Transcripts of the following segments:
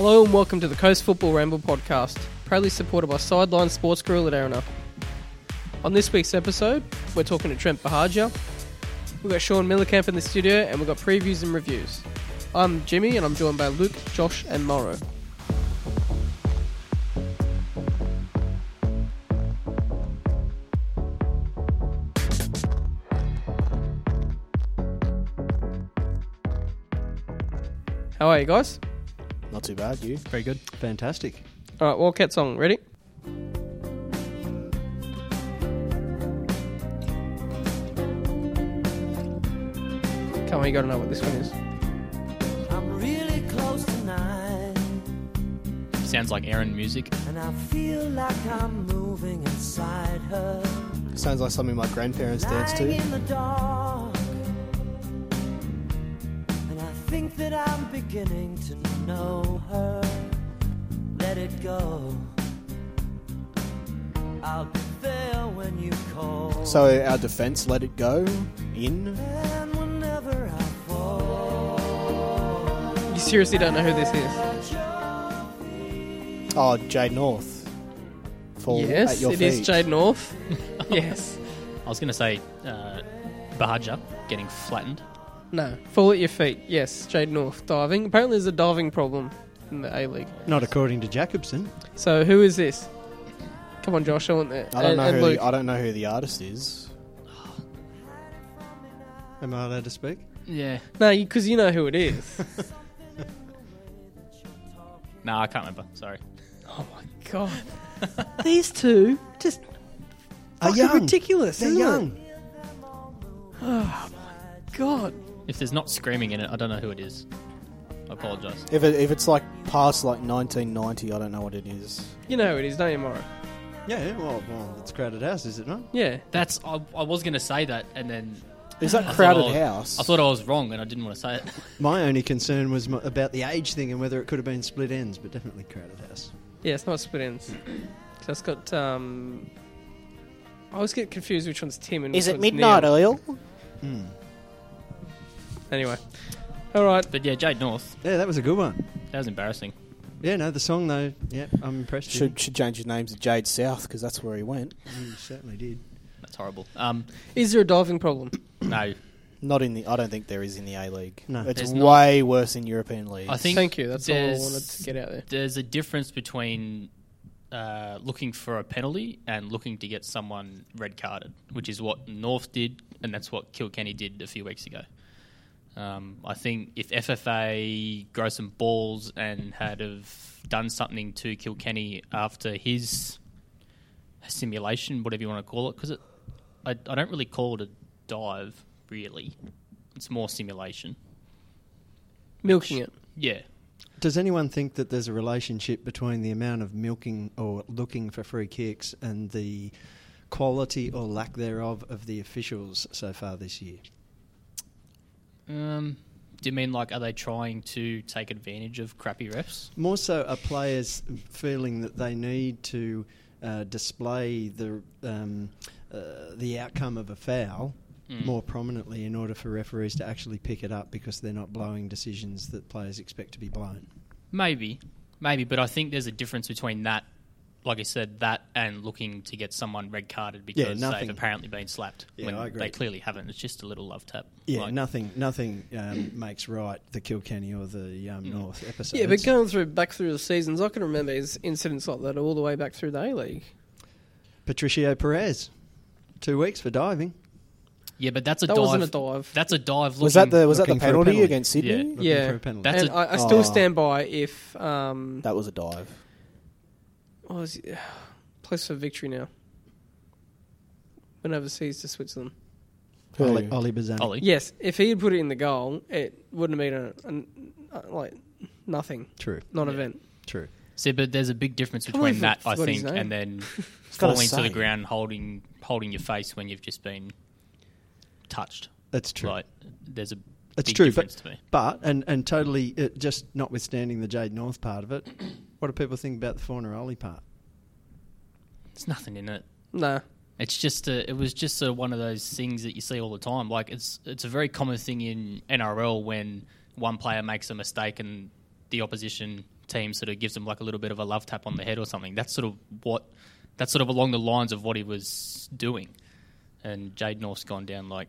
Hello and welcome to the Coast Football Ramble podcast, proudly supported by Sideline Sports Grill at Erina. On this week's episode, we're talking to Trent Buhagiar. We've got Sean Mielekamp in the studio and we've got previews and reviews. I'm Jimmy and I'm joined by Luke, Josh, and Morrow. How are you guys? Not too bad, you. Very good. Fantastic. All right, Wildcat song, ready? Come on, you gotta know what this one is. I'm really close tonight, Sounds like Aaron music. and I feel like I'm moving inside her. Sounds like something my grandparents danced Lying to. in the dark, and I think that I'm beginning to know her. Let it go. I'll be there when you call. So our defence let it go in. and whenever I fall, You seriously don't know who this is? Oh, Jade North. Fall at yes, your it feet. is Jade North. yes. I was going to say uh, Buhagiar getting flattened. No, fall at your feet. Yes, Jade North diving. Apparently, there's a diving problem in the A League. Not according to Jacobson. So, who is this? Come on, Josh. I want that. I don't and, know and who. The, I don't know who the artist is. Am I allowed to speak? Yeah. No, because you, know who it is. No, I can't remember. Sorry. oh my god, these two just Are fucking young. ridiculous. They're isn't young. Oh it? God, If there's not screaming in it, I don't know who it is. I apologise. If it, if it's like past like 1990, I don't know what it is. you know who it is, don't you, Morrow? Yeah, yeah, well, well, it's Crowded House, is it not? Yeah. That's I, I was going to say that, and then Is that I Crowded thought I- House? I thought I was wrong, and I didn't want to say it. My only concern was m- about the age thing and whether it could have been Split Enz, but definitely Crowded House. Yeah, it's not Split Enz. So it's got. um I always get confused which one's Tim and which one's Neil. is which it one's Midnight Neil. Oil? Anyway, all right. But yeah, Jade North. Yeah, that was a good one. That was embarrassing. Yeah, no, the song though, yeah, I'm impressed. with Should should change his name to Jade South because that's where he went. it. You certainly did. That's horrible. Um, Is there a diving problem? no, Not in the. I don't think there is in the A League. No. it's There's not. way worse in European leagues. I think Thank you. That's all I there's- wanted to get out there. there's a difference between uh, looking for a penalty and looking to get someone red carded, which is what North did, and that's what Kilkenny did a few weeks ago. Um, I think if FFA grow some balls and had have done something to Kilkenny after his simulation, whatever you want to call it, because I, I don't really call it a dive, really. It's more simulation. Milking it. Yeah. Does anyone think that there's a relationship between the amount of milking or looking for free kicks and the quality or lack thereof of the officials so far this year? Um, do you mean like are they trying to take advantage of crappy refs? More so, are players feeling that they need to uh, display the um, uh, the outcome of a foul Mm. more prominently in order for referees to actually pick it up because they're not blowing decisions that players expect to be blown? Maybe, maybe, but I think there's a difference between that, like I said, that and looking to get someone red carded because nothing. they've apparently been slapped Yeah, when I agree. they clearly haven't. It's just a little love tap. Yeah, Like, nothing, nothing um, makes right the Kilkenny or the um, Mm. North episodes. Yeah, but going through back through the seasons, I can remember is- incidents like that all the way back through the A League. Patricio Perez, two weeks for diving. Yeah, but that's a That dive. wasn't a dive. That's a dive. was that the was that the looking for a penalty, penalty. against Sydney? Yeah. Looking Yeah. for a penalty. That's and a- I I still Oh. stand by if um, That was a dive. What was it? place for victory now. Went overseas to Switzerland. Oli, Who? Oli Bozanic. Ollie. Yes, if he had put it in the goal, it wouldn't have been a, a, a like nothing, True, non-event. true. See, but there's a big difference Can't between I that, I forgot his think, name. and then gotta falling to the ground, holding holding your face when you've just been touched. That's true. Like, there's a It's big true, difference but to me. but and and totally uh, just notwithstanding the Jade North part of it, what do people think about the Fornaroli part? There's nothing in it. No. It's just a, it was just a, one of those things that you see all the time. Like it's it's a very common thing in NRL when one player makes a mistake and the opposition team sort of gives them like a little bit of a love tap on the head or something. That's sort of what that's sort of along the lines of what he was doing. And Jade North's gone down like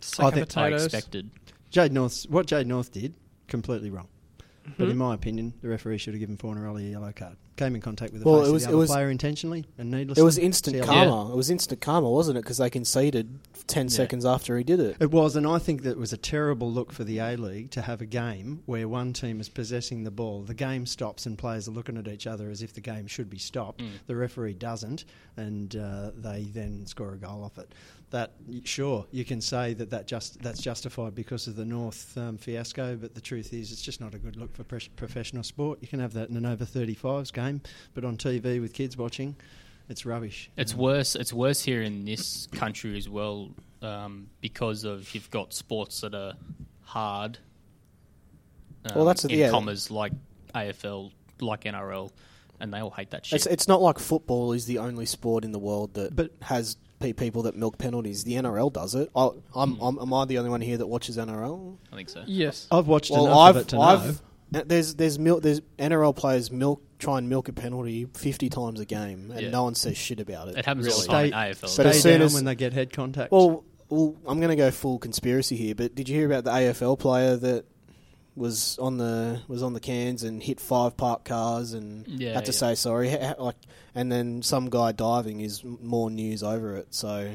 Sack of think- I expected. Jade North, what Jade North did, completely wrong. But Mhm. in my opinion, the referee should have given Fornaroli a yellow card. Came in contact with the Well, face it was- of it the other was- player intentionally and needlessly. It was instant See how- karma. It was instant karma, wasn't it? Because they conceded ten Yeah. seconds after he did it. It was, and I think that was a terrible look for the A League to have a game where one team is possessing the ball, the game stops, and players are looking at each other as if the game should be stopped. Mm. The referee doesn't, and uh, they then score a goal off it. That sure you can say that, that just that's justified because of the North um, fiasco, but the truth is it's just not a good look for pres- professional sport. You can have that in an over 35s game, but on TV with kids watching, it's rubbish. It's Um, worse. It's worse here in this country as well um, because of you've got sports that are hard. Um, Well, that's- in yeah. commas like AFL, like NRL, and they all hate that shit. It's, it's not like football is the only sport in the world that But- has pe- people that milk penalties. The NRL does it. I, I'm, Hmm. I'm, am I the only one here that watches NRL? I think so. Yes. I've watched Well, enough I've, of it to know. I've there's there's milk there's NRL players milk try and milk a penalty fifty times a game, and Yeah. no one says shit about it. It happens all the Stay- time in AFL. But Stay as soon down as- when they get head contact. Well, well, I'm going to go full conspiracy here, but did you hear about the AFL player that was on the was on the cans and hit five parked cars and Yeah, had to yeah. say sorry? Ha- ha- Like, and then some guy diving is more news over it. So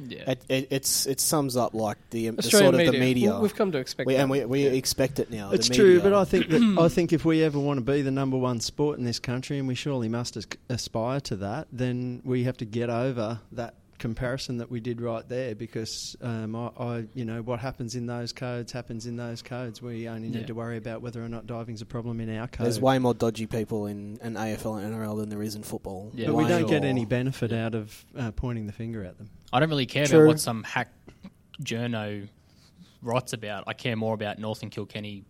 yeah. it, it it's it sums up like the, the Australian sort of media. the media. We- We've come to expect We- that. and we, we expect it now. It's the true, media. but I think that I think if we ever want to be the number one sport in this country, and we surely must as- aspire to that, then we have to get over that comparison that we did right there. Because um, I, I, you know, what happens in those codes happens in those codes. We only need Yeah. to worry about whether or not diving's a problem in our code. there's way more dodgy people in an AFL and NRL than there is in football. Yeah. but we don't get any benefit out of uh, pointing the finger at them. I don't really care True. about what some hack journo writes about. I care more about North and Kilkenny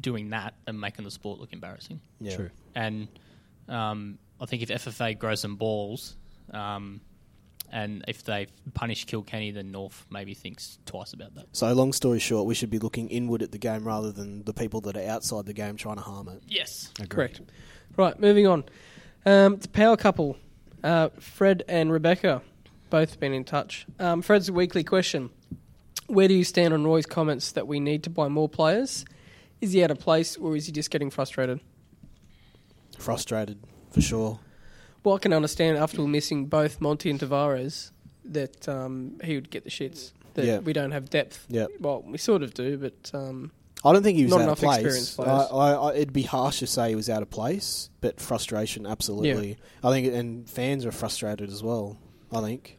doing that and making the sport look embarrassing. Yeah. True. And um, I think if FFA grows some balls, um, and if they punish Kilkenny, then North maybe thinks twice about that. So, long story short, we should be looking inward at the game rather than the people that are outside the game trying to harm it. Yes. Correct. Right, moving on. Um, the power couple, uh, Fred and Rebecca, both been in touch. Um, Fred's weekly question: Where do you stand on Roy's comments that we need to buy more players? Is he out of place, or is he just getting frustrated? Frustrated, for sure. Well, I can understand after missing both Monty and Tavares that um, he would get the shits. That Yeah. we don't have depth. Yeah. Well, we sort of do, but um, I don't think he was Not out enough of place. I. I, I, it'd be harsh to say he was out of place, but frustration, absolutely. Yeah. I think, and fans are frustrated as well. I think,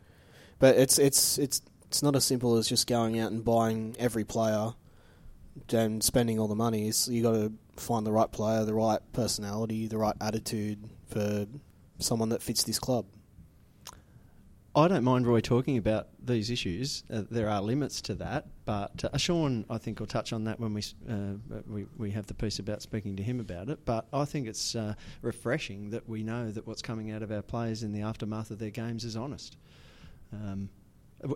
but it's it's it's it's not as simple as just going out and buying every player and spending all the money. It's, you got to find the right player, the right personality, the right attitude for someone that fits this club. I don't mind Roy talking about these issues. Uh, there are limits to that, but uh, Sean, I think, will touch on that when we, uh, we we have the piece about speaking to him about it. But I think it's uh, refreshing that we know that what's coming out of our players in the aftermath of their games is honest. Um,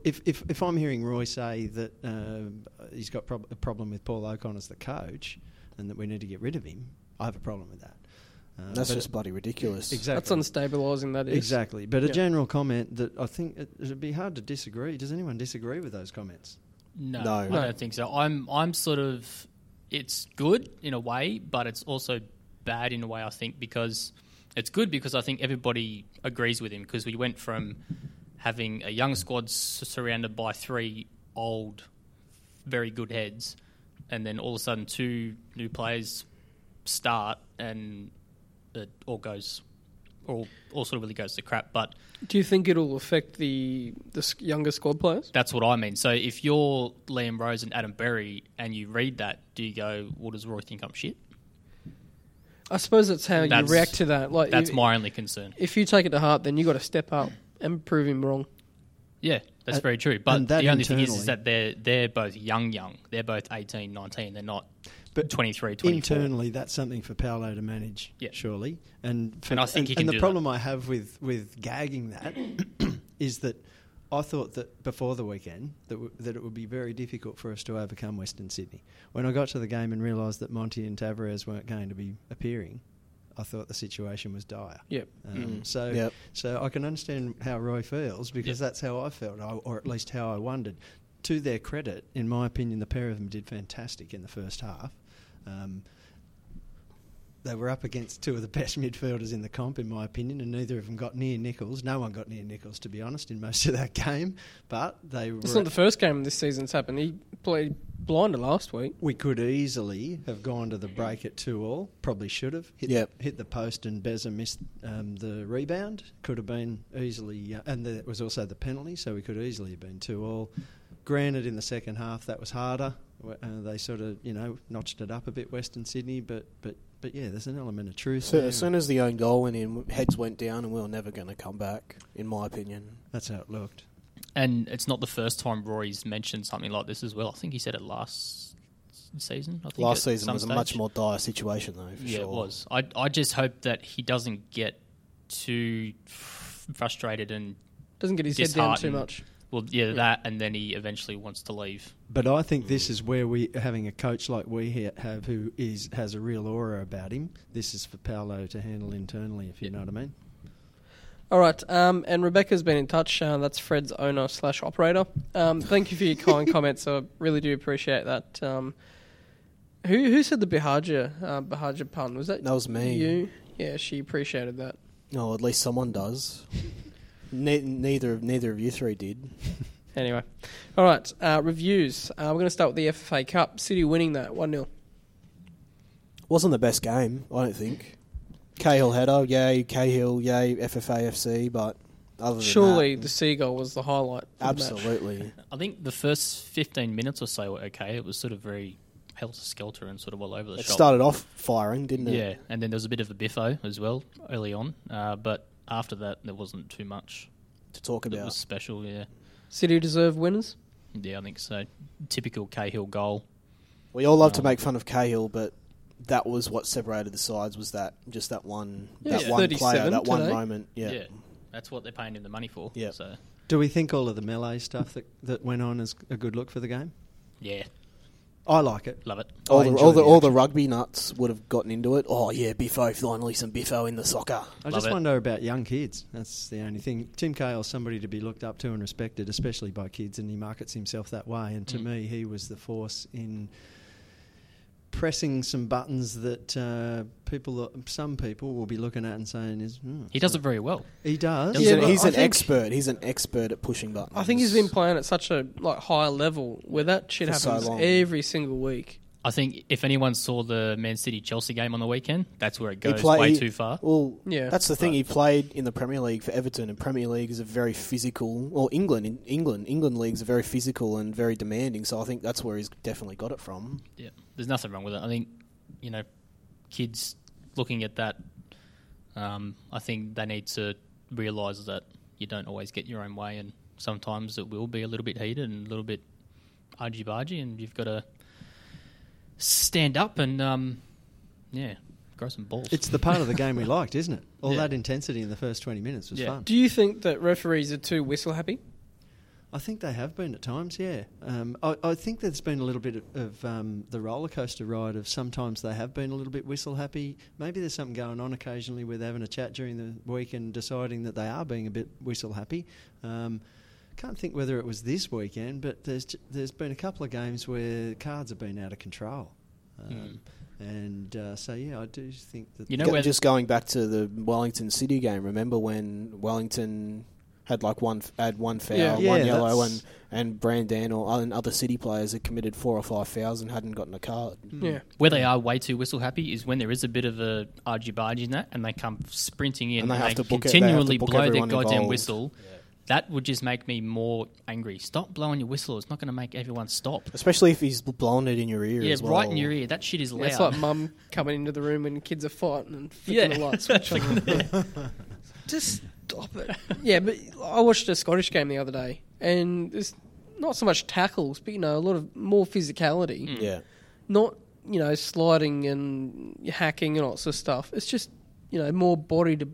if, if if I'm hearing Roy say that uh, he's got prob- a problem with Paul Okon as the coach, and that we need to get rid of him, I have a problem with that. Uh, That's just bloody ridiculous. exactly that's unstabilising. That is Exactly, but a general comment that I think it would be hard to disagree. Does anyone disagree with those comments? No, No. I don't think so. I'm I'm sort of it's good in a way, but it's also bad in a way. I think because it's good because I think everybody agrees with him because we went from having a young squad surrounded by three old, very good heads, and then all of a sudden two new players start and it all goes. All, all sort of really goes to crap, but Do you think it'll affect the the younger squad players? That's what I mean. So if you're Liam Rose and Adam Berry and you read that, do you go, well, does Roy think I'm shit? I suppose that's how That's- you react to that. Like That's if, my only concern. if you take it to heart, then you got to step up and prove him wrong. Yeah, that's very true. But and that the only thing is, is that they're they're both young, young. They're both 18, 19. They're not But 23, 24. Internally, that's something for Paolo to manage, Yeah. surely. And, for, And I think he can and do the that. problem I have with, with gagging that is that I thought that before the weekend that w- that it would be very difficult for us to overcome Western Sydney. When I got to the game and realised that Monty and Tavares weren't going to be appearing, I thought the situation was dire. Yep. Um, Mm. So, Yep. so I can understand how Roy feels because Yep. that's how I felt, I- or at least how I wondered. To their credit, in my opinion, the pair of them did fantastic in the first half. Um, they were up against two of the best midfielders in the comp, in my opinion, and neither of them got near Nichols. No one got near Nichols, to be honest, in most of that game. But they were. It's not the first game this season's happened. He played blinder last week. we could easily have gone to the break at two all. Probably should have hit, Yep. hit the post and Beza missed um, the rebound. Could have been easily, uh, and there was also the penalty, so we could easily have been two all. Granted, in the second half that was harder. Uh, they sort of you know notched it up a bit, Western Sydney, but but but yeah, there's an element of truth. So, there. as soon as the own goal went in, heads went down, and we were never going to come back, in my opinion. That's how it looked. And it's not the first time Rory's mentioned something like this as well. I think he said it last season. I think Last season some was a much more dire situation, though. For yeah, sure. it was. I I just hope that he doesn't get too frustrated and Doesn't get his head down too much. Well, yeah, that, and then he eventually wants to leave. But I think this is where we having a coach like we ha- have who is has a real aura about him. This is for Paolo to handle internally, if you know what I mean. All right, um, and Rebecca's been in touch. Uh, that's Fred's owner slash operator. Um, thank you for your kind comments. I really do appreciate that. Um, who who said the Buhagiar uh, Buhagiar pun? Was that That was me. You? Yeah, she appreciated that. No, at least someone does. Ne- neither of neither of you three did. Anyway, all right. Uh, reviews. Uh, we're going to start with the FFA Cup. City winning that one 0 Wasn't the best game, I don't think. Cahill header, yay. Cahill, yay. FFA FC, but other than Surely that, the seagull was the highlight. of the match. absolutely. I think the first 15 minutes or so were okay. It was sort of very helter skelter and sort of all over the It shop. started off firing, didn't it? Yeah, and then there was a bit of a biffo as well early on, uh, but after that there wasn't too much To talk that about. was special. Yeah, City deserve winners. yeah, I think so. Typical Cahill goal. We all love to Um, make fun of Cahill, but that was what separated the sides. Was that just that one, Yeah, that one player, 37 that one today. moment? Yeah. Yeah. that's what they're paying him the money for. Yeah. so Do we think all of the melee stuff that, that went on is a good look for the game? yeah, I like it. love it. All I the, enjoy all the, the all the action. rugby nuts would have gotten into it. Oh yeah, Biffo, finally some Biffo in the soccer. I Love just it. wonder about young kids. That's the only thing. Tim Cahill's somebody to be looked up to and respected, especially by kids, and he markets himself that way. And to Mm. me, he was the force in pressing some buttons that uh, people, some people, will be looking at and saying, "Is hmm, He does it very well. He does. He's, Yeah, an, he's I an think- expert. He's an expert at pushing buttons. I think he's been playing at such a like high level where that shit For so happens long. every single week. I think if anyone saw the Man City Chelsea game on the weekend, that's where it goes play- way he- too far. Well, Yeah. that's the thing. He played in the Premier League for Everton, and Premier League is a very physical. Well, England, in England, England leagues are very physical and very demanding. So I think that's where he's definitely got it from. Yeah, there's nothing wrong with it. I think you know, kids looking at that, um, I think they need to realise that you don't always get your own way, and sometimes it will be a little bit heated and a little bit argy bargy, and you've got to stand up and um, yeah, grow some balls. It's the part of the game we liked, isn't it? All Yeah. that intensity in the first 20 minutes was Yeah. fun. Do you think that referees are too whistle happy? I think they have been at times, yeah. Um, I, I think there's been a little bit of, of um, the roller coaster ride of sometimes they have been a little bit whistle happy. Maybe there's something going on occasionally with having a chat during the week and deciding that they are being a bit whistle happy. Um, can't think whether it was this weekend, but there's there's been a couple of games where cards have been out of control. Um, And uh, so, yeah, I do think that. You know Go- just going back to the Wellington City game. Remember when Wellington had like one had one foul, Yeah. one Yeah, yellow, that's- and and Brandan or uh, and other City players had committed four or five fouls and hadn't gotten a card. Mm. Yeah. where they are way too whistle happy is when there is a bit of a argy bargy in that, and they come sprinting in And they have to book it- they have to continually blow their goddamn involved. whistle. That would just make me more angry. Stop blowing your whistle. It's not going to make everyone stop. Especially if he's blowing it in your ear. Yeah, as well. right in your ear. That shit is loud. It's like mum coming into the room when kids are fighting and flicking Yeah. the light switch on. Just stop it. Yeah, but I watched a Scottish game the other day, and there's not so much tackles, but you know, a lot of more physicality. Mm. Yeah, Not you know sliding and hacking and all sorts of stuff. It's just you know more body to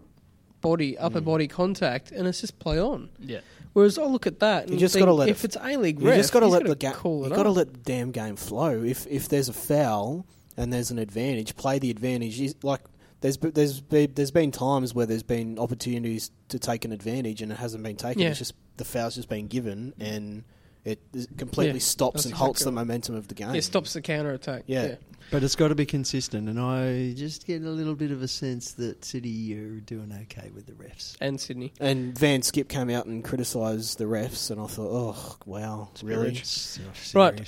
body, upper mm. body contact, and it's just play on. yeah. Whereas I look at that and You just think, gotta let if it- it's A League You ref, just got to let the game. call You got to let the damn game flow. If if there's a foul and there's an advantage, play the advantage. You- Like there's there's be- there's been times where there's been opportunities to take an advantage and it hasn't been taken. Yeah. It's just the foul's just been given and it completely Yeah, stops that's and halts exactly the momentum of the game. It stops the counter attack. Yeah. But it's got to be consistent, and I just get a little bit of a sense that City are doing okay with the refs. And Sydney. And Van Schip came out and criticised the refs, and I thought, oh wow, really? Se- Right.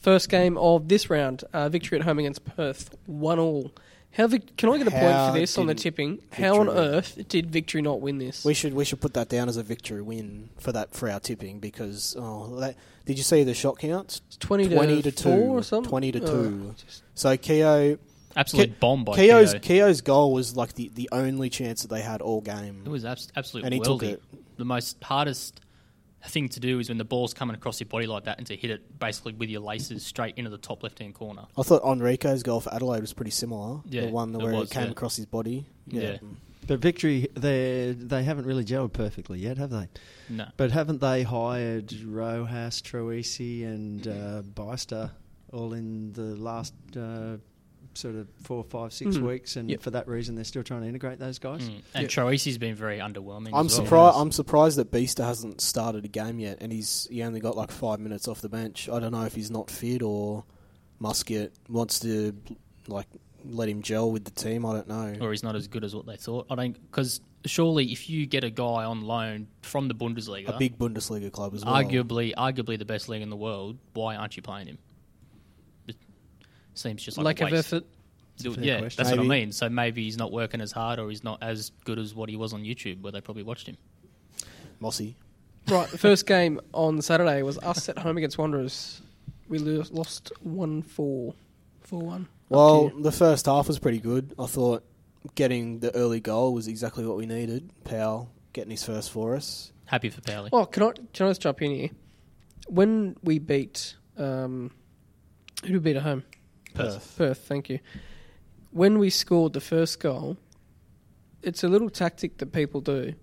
First game of this round, uh, victory at home against Perth, one all. How Vic- can I get a point for this on the did tipping? How on Victory win? earth did Victory not win this? We should we should put that down as a victory win for that for our tipping because oh that, did you see the shot counts? It's 20 to, 20 to 4 two. or something? 20 to Oh, two. just- So Keogh Absolute Ke- bomb by Keogh's Keogh. Keogh's goal was like the, the only chance that they had all game. It was abs- absolute And he took it. The most hardest thing to do is when the ball's coming across your body like that and to hit it basically with your laces straight into the top left hand corner. I thought Enrico's goal for Adelaide was pretty similar. Yeah, the one it where was, it came yeah. across his body. Yeah. Yeah. But victory, they they haven't really gelled perfectly yet, have they? No. But haven't they hired Rojas, Troisi, and uh, Beister all in the last uh, sort of four, five, six Mhm. weeks? And Yep. for that reason, they're still trying to integrate those guys. Mm. And Yeah. Troisi's been very underwhelming. I'm as well. surprised. I'm surprised that Beister hasn't started a game yet, and he's he only got like five minutes off the bench. I don't know if he's not fit or Muscat wants to like let him gel with the team. I don't know. Or he's not as good as what they thought. I don't because surely if you get a guy on loan from the Bundesliga, a big Bundesliga club as well. arguably arguably the best league in the world, why aren't you playing him? It seems just like lack a of effort. a yeah, question. that's what I mean. So maybe he's not working as hard, or he's not as good as what he was on YouTube, where they probably watched him. Mossy. Right, the first game on Saturday was us at home against Wanderers. We lo- lost 1 4. 4 1. Well, the first half was pretty good. I thought getting the early goal was exactly what we needed. Powell getting his first for us. Happy for Powley. Oh, can I, can I just jump in here? When we beat. Um, who did we beat at home? Perth. Perth, thank you. When we scored the first goal, it's a little tactic that people do.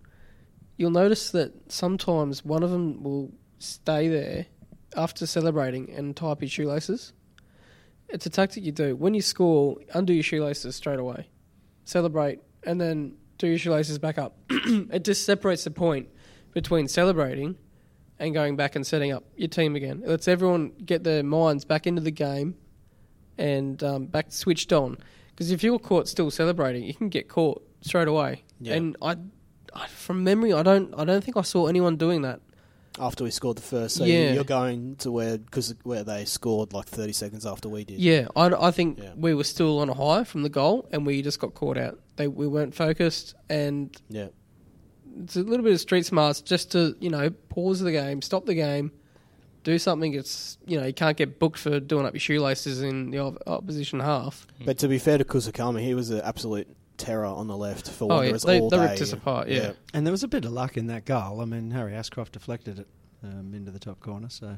You'll notice that sometimes one of them will stay there after celebrating and tie up your shoelaces. It's a tactic you do. When you score, undo your shoelaces straight away. Celebrate, and then do your shoelaces back up. it just separates the point between celebrating and going back and setting up your team again. It lets everyone get their minds back into the game and um, back switched on. Because if you're caught still celebrating, you can get caught straight away. Yeah. And I, I, from memory, I don't, I don't think I saw anyone doing that. After we scored the first, so Yeah. you're going to where because where they scored like 30 seconds after we did. Yeah, I, I think Yeah. we were still on a high from the goal, and we just got caught out. They, we weren't focused, and yeah. it's a little bit of street smarts just to you know pause the game, stop the game, do something. It's you know you can't get booked for doing up your shoelaces in the opposition half. But to be fair to Kusukami, he was an absolute terror on the left for Oh, yeah, Wanderers they- all they day. ripped us apart, yeah. And there was a bit of luck in that goal. I mean, Harry Ashcroft deflected it um, into the top corner. So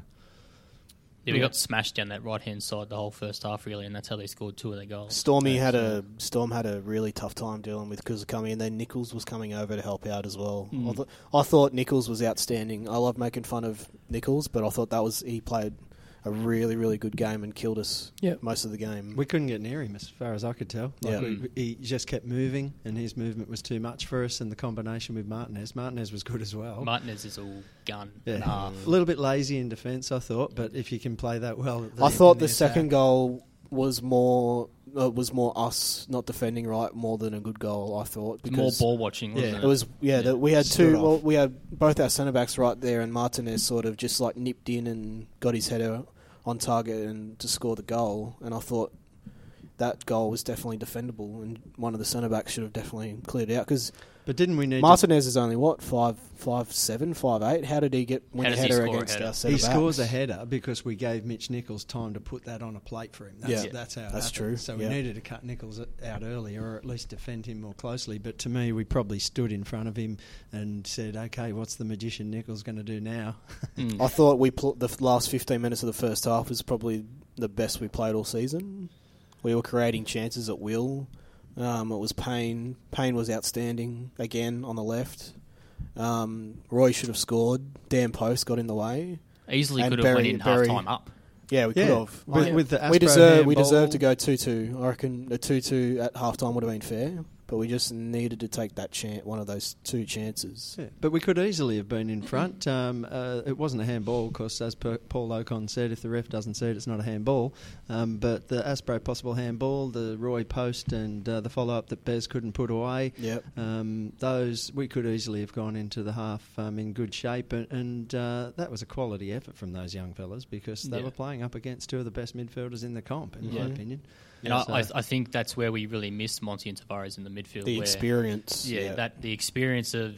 Yeah, we got smashed down that right hand side the whole first half, really, and that's how they scored two of their goals. Stormy Yeah, had so- a Storm had a really tough time dealing with Kusukami, and then Nichols was coming over to help out as well. Mm. I, th- I thought Nichols was outstanding. I love making fun of Nichols, but I thought that was he played a really really good game and killed us Yep. most of the game. we couldn't get near him, as far as I could tell. Like Yeah. we, mm. he just kept moving, and his movement was too much for us. And the combination with Martinez, Martinez was good as well. Martinez is all gun Yeah. and half. A little bit lazy in defence, I thought, but if you can play that well, at I thought in the, second goal was more uh, was more us not defending right more than a good goal. I thought More ball watching, wasn't Yeah. it? It was yeah. Yeah. The, we had Stood two. Well, we had both our centre backs right there, and Martinez sort of just like nipped in and got his header on target and to score the goal. And I thought that goal was definitely defendable, and one of the centre backs should have definitely cleared it out because But didn't we need? Martinez is only what five, five, seven, five, eight. How did he get win How a does he header score a against header? our to, centre he backs? scores a header because we gave Mitch Nichols time to put that on a plate for him. That's, Yeah. that's how it That's happened. true, So we yeah. needed to cut Nichols out earlier, or at least defend him more closely. But to me, we probably stood in front of him and said, "Okay, what's the magician Nichols going to do now?" Mm. I thought we pl- the f- last fifteen minutes of the first half was probably the best we played all season. We were creating chances at will. Um, it was Pain. Pain was outstanding again on the left. Um, Roy should have scored. Dan Post got in the way. Easily And could have went Barry- in Barry- half time up. Yeah, we Yeah, could have. with- I- with the we deserve we deserve to go two two. I reckon a two two at half time would have been fair, but we just needed to take that chance, one of those two chances. Yeah, but we could easily have been in front. Um, uh, it wasn't a handball, of course, as per Paul Okon said. If the ref doesn't see it, it's not a handball. Um, but the Aspro possible handball, the Roy post, and uh, the follow up that Bez couldn't put away. Yep. Um, those we could easily have gone into the half um, in good shape, and, and uh, that was a quality effort from those young fellas because they Yeah. were playing up against two of the best midfielders in the comp, in Yeah. my opinion. And I, So- I, I think that's where we really missed Monty and Tavares in the midfield. The where, experience. yeah, that the experience of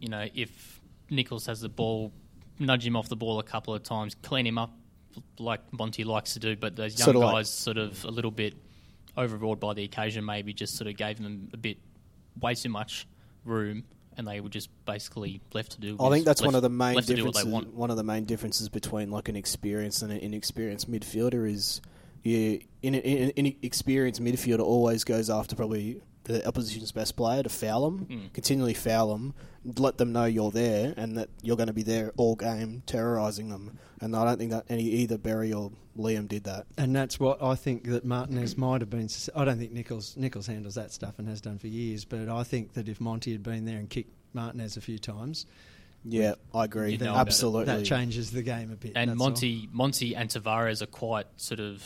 you know if Nichols has the ball, nudge him off the ball a couple of times, clean him up like Monty likes to do, but those young Sort of like- guys sort of a little bit overawed by the occasion, maybe just sort of gave them a bit way too much room. And they were just basically left to do. I think that's one of the main left to do what they differences. One of the main differences between like an experienced and an inexperienced midfielder is, you in an in, in experienced midfielder always goes after probably the opposition's best player to foul them, Mm. continually foul them, let them know you're there and that you're going to be there all game, terrorising them. And I don't think that any either Barry or Liam did that. And that's what I think that Martinez might have been. I don't think Nichols Nichols handles that stuff and has done for years. But I think that if Monty had been there and kicked Martinez a few times, Yeah, I agree. You'd know. Absolutely. that changes the game a bit. And that's all. Monty, Monty and Tavares are quite sort of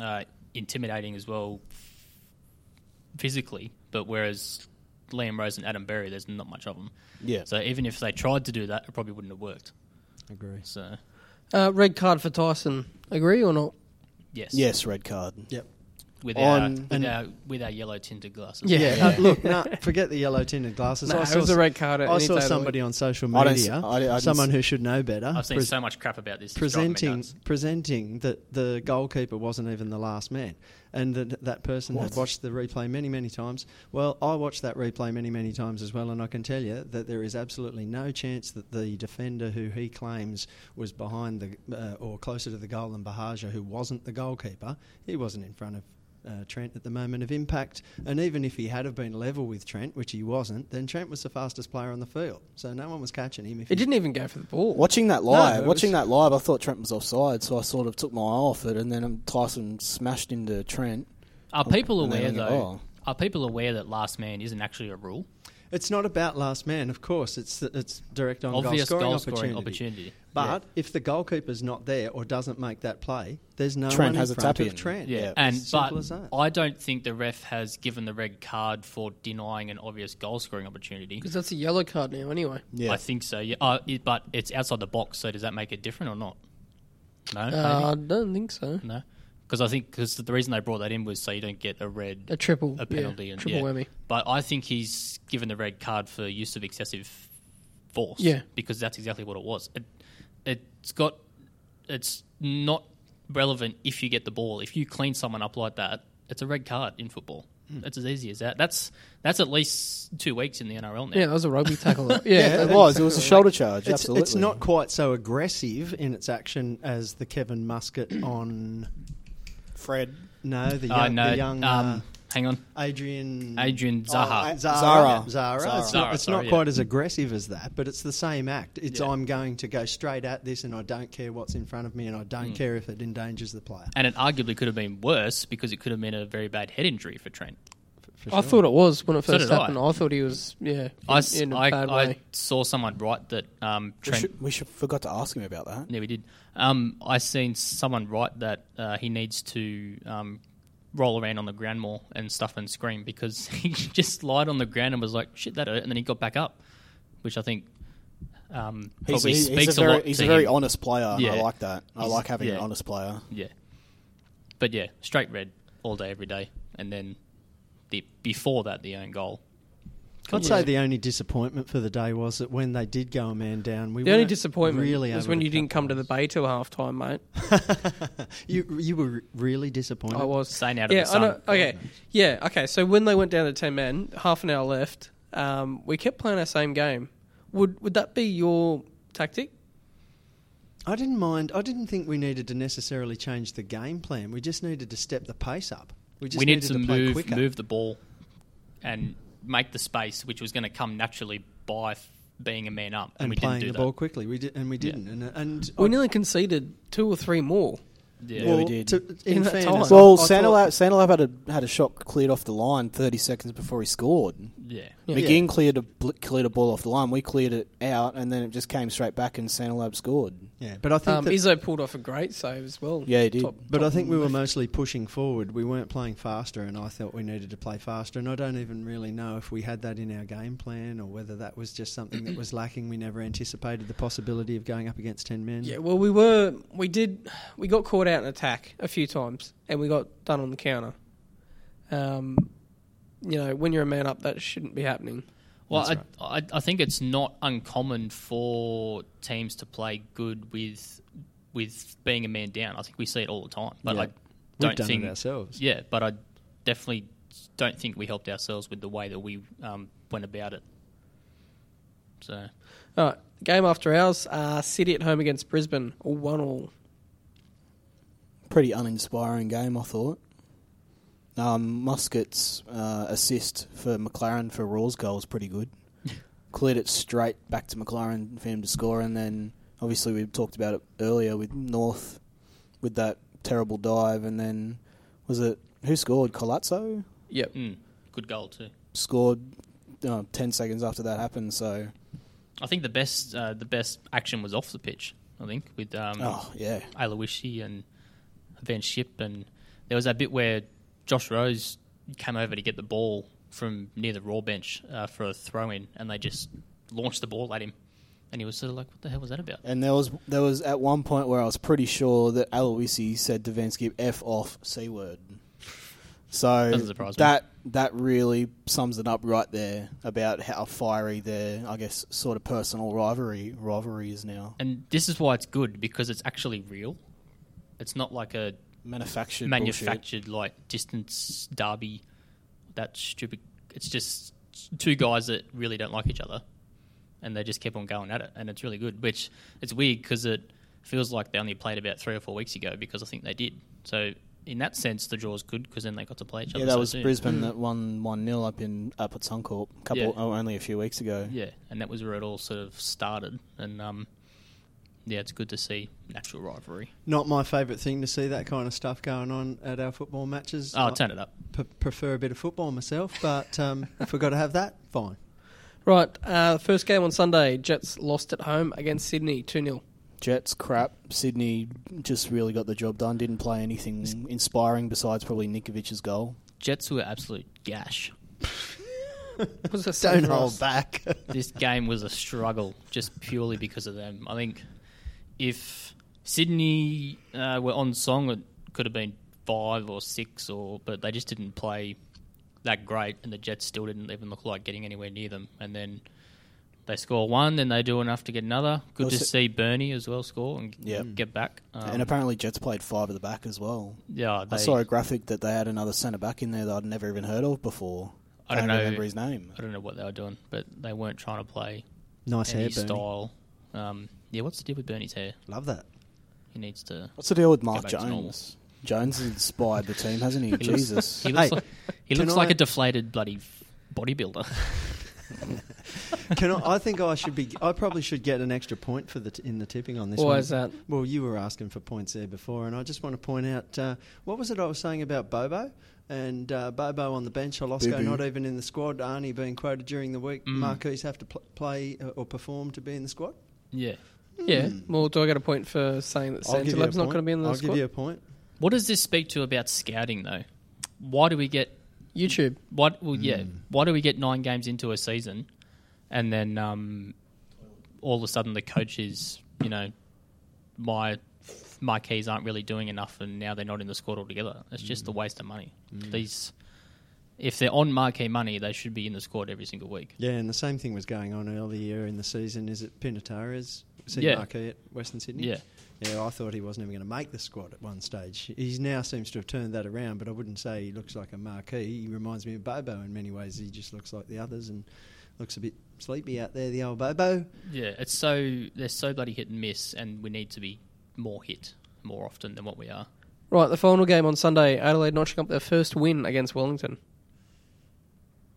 uh, intimidating as well physically, but whereas Liam Rose and Adam Berry, there's not much of them. Yeah. So even if they tried to do that, it probably wouldn't have worked. agree. So Uh, red card for Tyson. Agree or not? yes, Yes, red card. Yep. With On- our with and- our with our yellow tinted glasses. Yeah. Yeah. Uh, look, no, forget the yellow tinted glasses. Nah, I it saw, was a red card. at I saw day of the somebody on social I don't s- media, I- I didn't someone who should know better, I've seen pres- so much crap about this. it's driving me presenting presenting that the goalkeeper wasn't even the last man, and that that person had watched the replay many many times. Well, I watched that replay many many times as well, and I can tell you that there is absolutely no chance that the defender who he claims was behind the uh, or closer to the goal than Buhagiar, who wasn't the goalkeeper, he wasn't in front of. Uh, Trent at the moment of impact, and even if he had have been level with Trent, which he wasn't, then Trent was the fastest player on the field, so no one was catching him. If It he- didn't even go for the ball. Watching that live, it watching was- that live, I thought Trent was offside, so I sort of took my eye off it, and then um, Tyson smashed into Trent. Are people aware though? oh. Are people aware that last man isn't actually a rule? It's not about last man, of course. It's it's direct on Obvious goal scoring goal scoring opportunity. opportunity. But if the goalkeeper's not there or doesn't make that play, there's no Trent one has in a front tap of in. Trent. Yeah, Yeah. and but as that. I don't think the ref has given the red card for denying an obvious goal scoring opportunity. Because that's a yellow card now, anyway. Yeah, I think so. Yeah, uh, it, but it's outside the box. So does that make it different or not? No, Uh, I don't think so. no. Because I think because the reason they brought that in was so you don't get a red A triple. a penalty yeah, and triple yeah. whammy. But I think he's given the red card for use of excessive force. Yeah. because that's exactly what it was. It, it's got it's not relevant if you get the ball. If you clean someone up like that, it's a red card in football. Hmm. It's as easy as that. That's that's at least two weeks in the NRL now. Yeah, that was a rugby tackle. yeah, yeah, it was. It was a shoulder charge. It's, absolutely, it's not quite so aggressive in its action as the Kevin Muscat on Fred. no the I young, know. the young um, uh, hang on, Adrian Adrian Zahra. I- Zahra. Zahra. Zahra. Zahra. It's not, it's sorry, not yeah. quite as aggressive as that, but it's the same act. It's Yeah. I'm going to go straight at this, and I don't care what's in front of me, and I don't Mm. care if it endangers the player. and it arguably could have been worse because it could have been a very bad head injury for Trent. For I sure. thought it was when it first did happened. I. thought he was, yeah, in, I, s- in a I- bad I way. saw someone write that um, We should, we should forgot to ask him about that. Yeah, we did. Um, I seen someone write that uh, he needs to um, roll around on the ground more and stuff and scream because he just lied on the ground and was like, "Shit, that hurt," and then he got back up, which I think um, He's, probably he's, speaks he's a a, very, lot. he's to a very him. honest player. and I like that. I He's- like having an honest player. Yeah, but yeah, straight red all day, every day, and then the before that, the own goal. I'd Yeah. say the only disappointment for the day was that when they did go a man down, we The only disappointment really was when you didn't come to the bay till half time, mate. you you were really disappointed. I was. Staying out of yeah, the I sun. know. Okay, yeah, okay. So when they went down to ten men, half an hour left. Um, we kept playing our same game. Would would that be your tactic? I didn't mind. I didn't think we needed to necessarily change the game plan. We just needed to step the pace up. We just we need needed to to play move quicker. move the ball and make the space, which was going to come naturally by being a man up, and, and we playing didn't do the that. ball quickly. We did, and we Yeah. didn't. And uh, and We I- nearly conceded two or three more. Yeah, Yeah, we did. To, in In that fairness, time. Well, I thought- Santalab, Santalab had a had a shot cleared off the line 30 seconds before he scored. Yeah. Yeah. McGing cleared a bl- cleared a ball off the line. We cleared it out, and then it just came straight back, and Santalab scored. Yeah, but I think Um, that- Izzo pulled off a great save as well. Yeah, he did. Top- But top I think we were mostly pushing forward. We weren't playing faster, and I thought we needed to play faster. And I don't even really know if we had that in our game plan or whether that was just something that was lacking. We never anticipated the possibility of going up against ten men. Yeah, well, we were, we did, we got caught out in attack a few times, and we got done on the counter. Um, you know, when you're a man up, that shouldn't be happening. Well, That's I, I, I think it's not uncommon for teams to play good with with being a man down. I think we see it all the time. But Yeah. I We've don't done think it ourselves. Yeah, but I definitely don't think we helped ourselves with the way that we um, went about it. So All right, game after ours, uh, City at home against Brisbane, all one all. Pretty uninspiring game, I thought. Um, Muscat's uh, assist for Maclaren for Roar's goal was pretty good. Cleared it straight back to Maclaren for him to score, and then obviously we talked about it earlier with North with that terrible dive, and then was it who scored? Colazo Yep. mm, good goal too. scored uh, ten seconds after that happened. So I think the best uh, the best action was off the pitch. I think with um, oh yeah, Aloisi and Van Schip, and there was that bit where Josh Rose came over to get the ball from near the Roar bench uh, for a throw in, and they just launched the ball at him, and he was sort of like, "What the hell was that about?" And there was there was at one point where I was pretty sure that Aloisi said to Van Schip "f off c word." So Doesn't me. that that really sums it up right there about how fiery their I guess sort of personal rivalry rivalry is now. And this is why it's good because it's actually real. It's not like a Manufactured, bullshit. manufactured like distance derby. That stupid. It's just two guys that really don't like each other, and they just keep on going at it, and it's really good. Which it's weird because it feels like they only played about three or four weeks ago because I think they did. So in that sense, the draw is good because then they got to play each other. Yeah, that so was soon. Brisbane that won one 0 up in up at Suncorp, a couple Yeah. oh, only a few weeks ago. Yeah, and that was where it all sort of started, and um, yeah, it's good to see natural rivalry. Not my favourite thing to see that kind of stuff going on at our football matches. Oh, I turn it up. p- prefer a bit of football myself, but um, if we've got to have that, fine. Right, uh, first game on Sunday, Jets lost at home against Sydney 2 0. Jets crap. Sydney just really got the job done. Didn't play anything inspiring besides probably Nikovic's goal. Jets were absolute gash. Was Don't save hold back. this game was a struggle just purely because of them. I think if Sydney uh, were on song, it could have been five or six, or but they just didn't play that great, and the Jets still didn't even look like getting anywhere near them. And then they score one, then they do enough to get another. Good Was to see Bernie as well score and Yep. get back. Um, and apparently Jets played five at the back as well. yeah, they, I saw a graphic that they had another centre back in there that I'd never even heard of before. I don't Can't know. remember his name. I don't know what they were doing, but they weren't trying to play nice any hair, Bernie. style. Um, yeah, what's the deal with Bernie's hair? Love that. He needs to. What's the deal with Mark back to normal. Jones? Jones has inspired the team, hasn't he? He looks- Jesus. He looks Hey, like he can looks like I- a deflated bloody bodybuilder. Can I, I think I should be. I probably should get an extra point for the t- in the tipping on this Why one. is that? Well, you were asking for points there before, and I just want to point out uh, what was it I was saying about Bobo and uh, Bobo on the bench, Olosco Boo-boo. not even in the squad, Arnie being quoted during the week. Mm. Marquise have to pl- play uh, or perform to be in the squad. yeah. Yeah. Well, do I get a point for saying that I'll give you a Santalab's not point. going to be in the squad? I'll squad? give you a point. What does this speak to about scouting though? Why do we get YouTube. what? Well, yeah. Hmm. Why do we get nine games into a season, and then um, all of a sudden the coach is you know my my keys aren't really doing enough, and now they're not in the squad altogether. It's just Hmm. a waste of money. These. If they're on marquee money, they should be in the squad every single week. Yeah, and the same thing was going on earlier in the season. Is it Pinatares? Was he Yeah. Marquee at Western Sydney? Yeah. Yeah, I thought he wasn't even going to make the squad at one stage. He now seems to have turned that around, but I wouldn't say he looks like a marquee. He reminds me of Bobo in many ways. He just looks like the others and looks a bit sleepy out there, the old Bobo. Yeah, it's so they're so bloody hit and miss, and we need to be more hit more often than what we are. Right, the final game on Sunday, Adelaide notching up their first win against Wellington.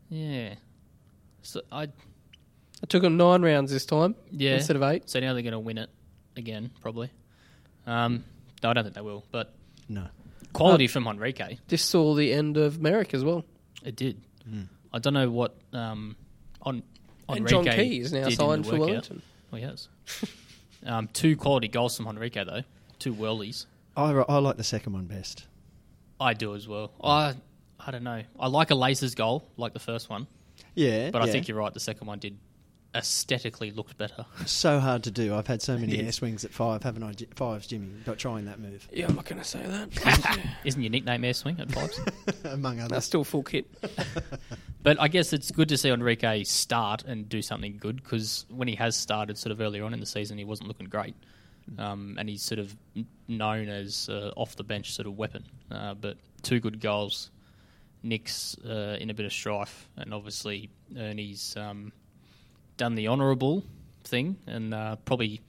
Yeah, so I It took them nine rounds this time Yeah. instead of eight. So now they're going to win it again, probably. Um, no, I don't think they will. But No. quality from Henrique, This saw the end of Merrick as well. it did. Hmm. I don't know what um, on and John Key is now signed for workout. Wellington. Well, he has. um, two quality goals from Henrique though, two whirlies. I, I like the second one best. I do as well. I I don't know. I like a Laces goal, like the first one, Yeah, but I yeah. think you're right. The second one did aesthetically looked better. so hard to do. I've had so many It air swings at five, haven't I? Ji- Fives, Jimmy, not trying that move, Yeah, I'm not going to say that. Isn't your nickname Air Swing at fives? among others. That's others. still full kit. But I guess it's good to see Henrique start and do something good because when he has started sort of earlier on in the season, he wasn't looking great. Um, and he's sort of known as uh, off the bench sort of weapon. Uh, but two good goals. Nick's uh, in a bit of strife, and obviously Ernie's um, done the honourable thing and uh, probably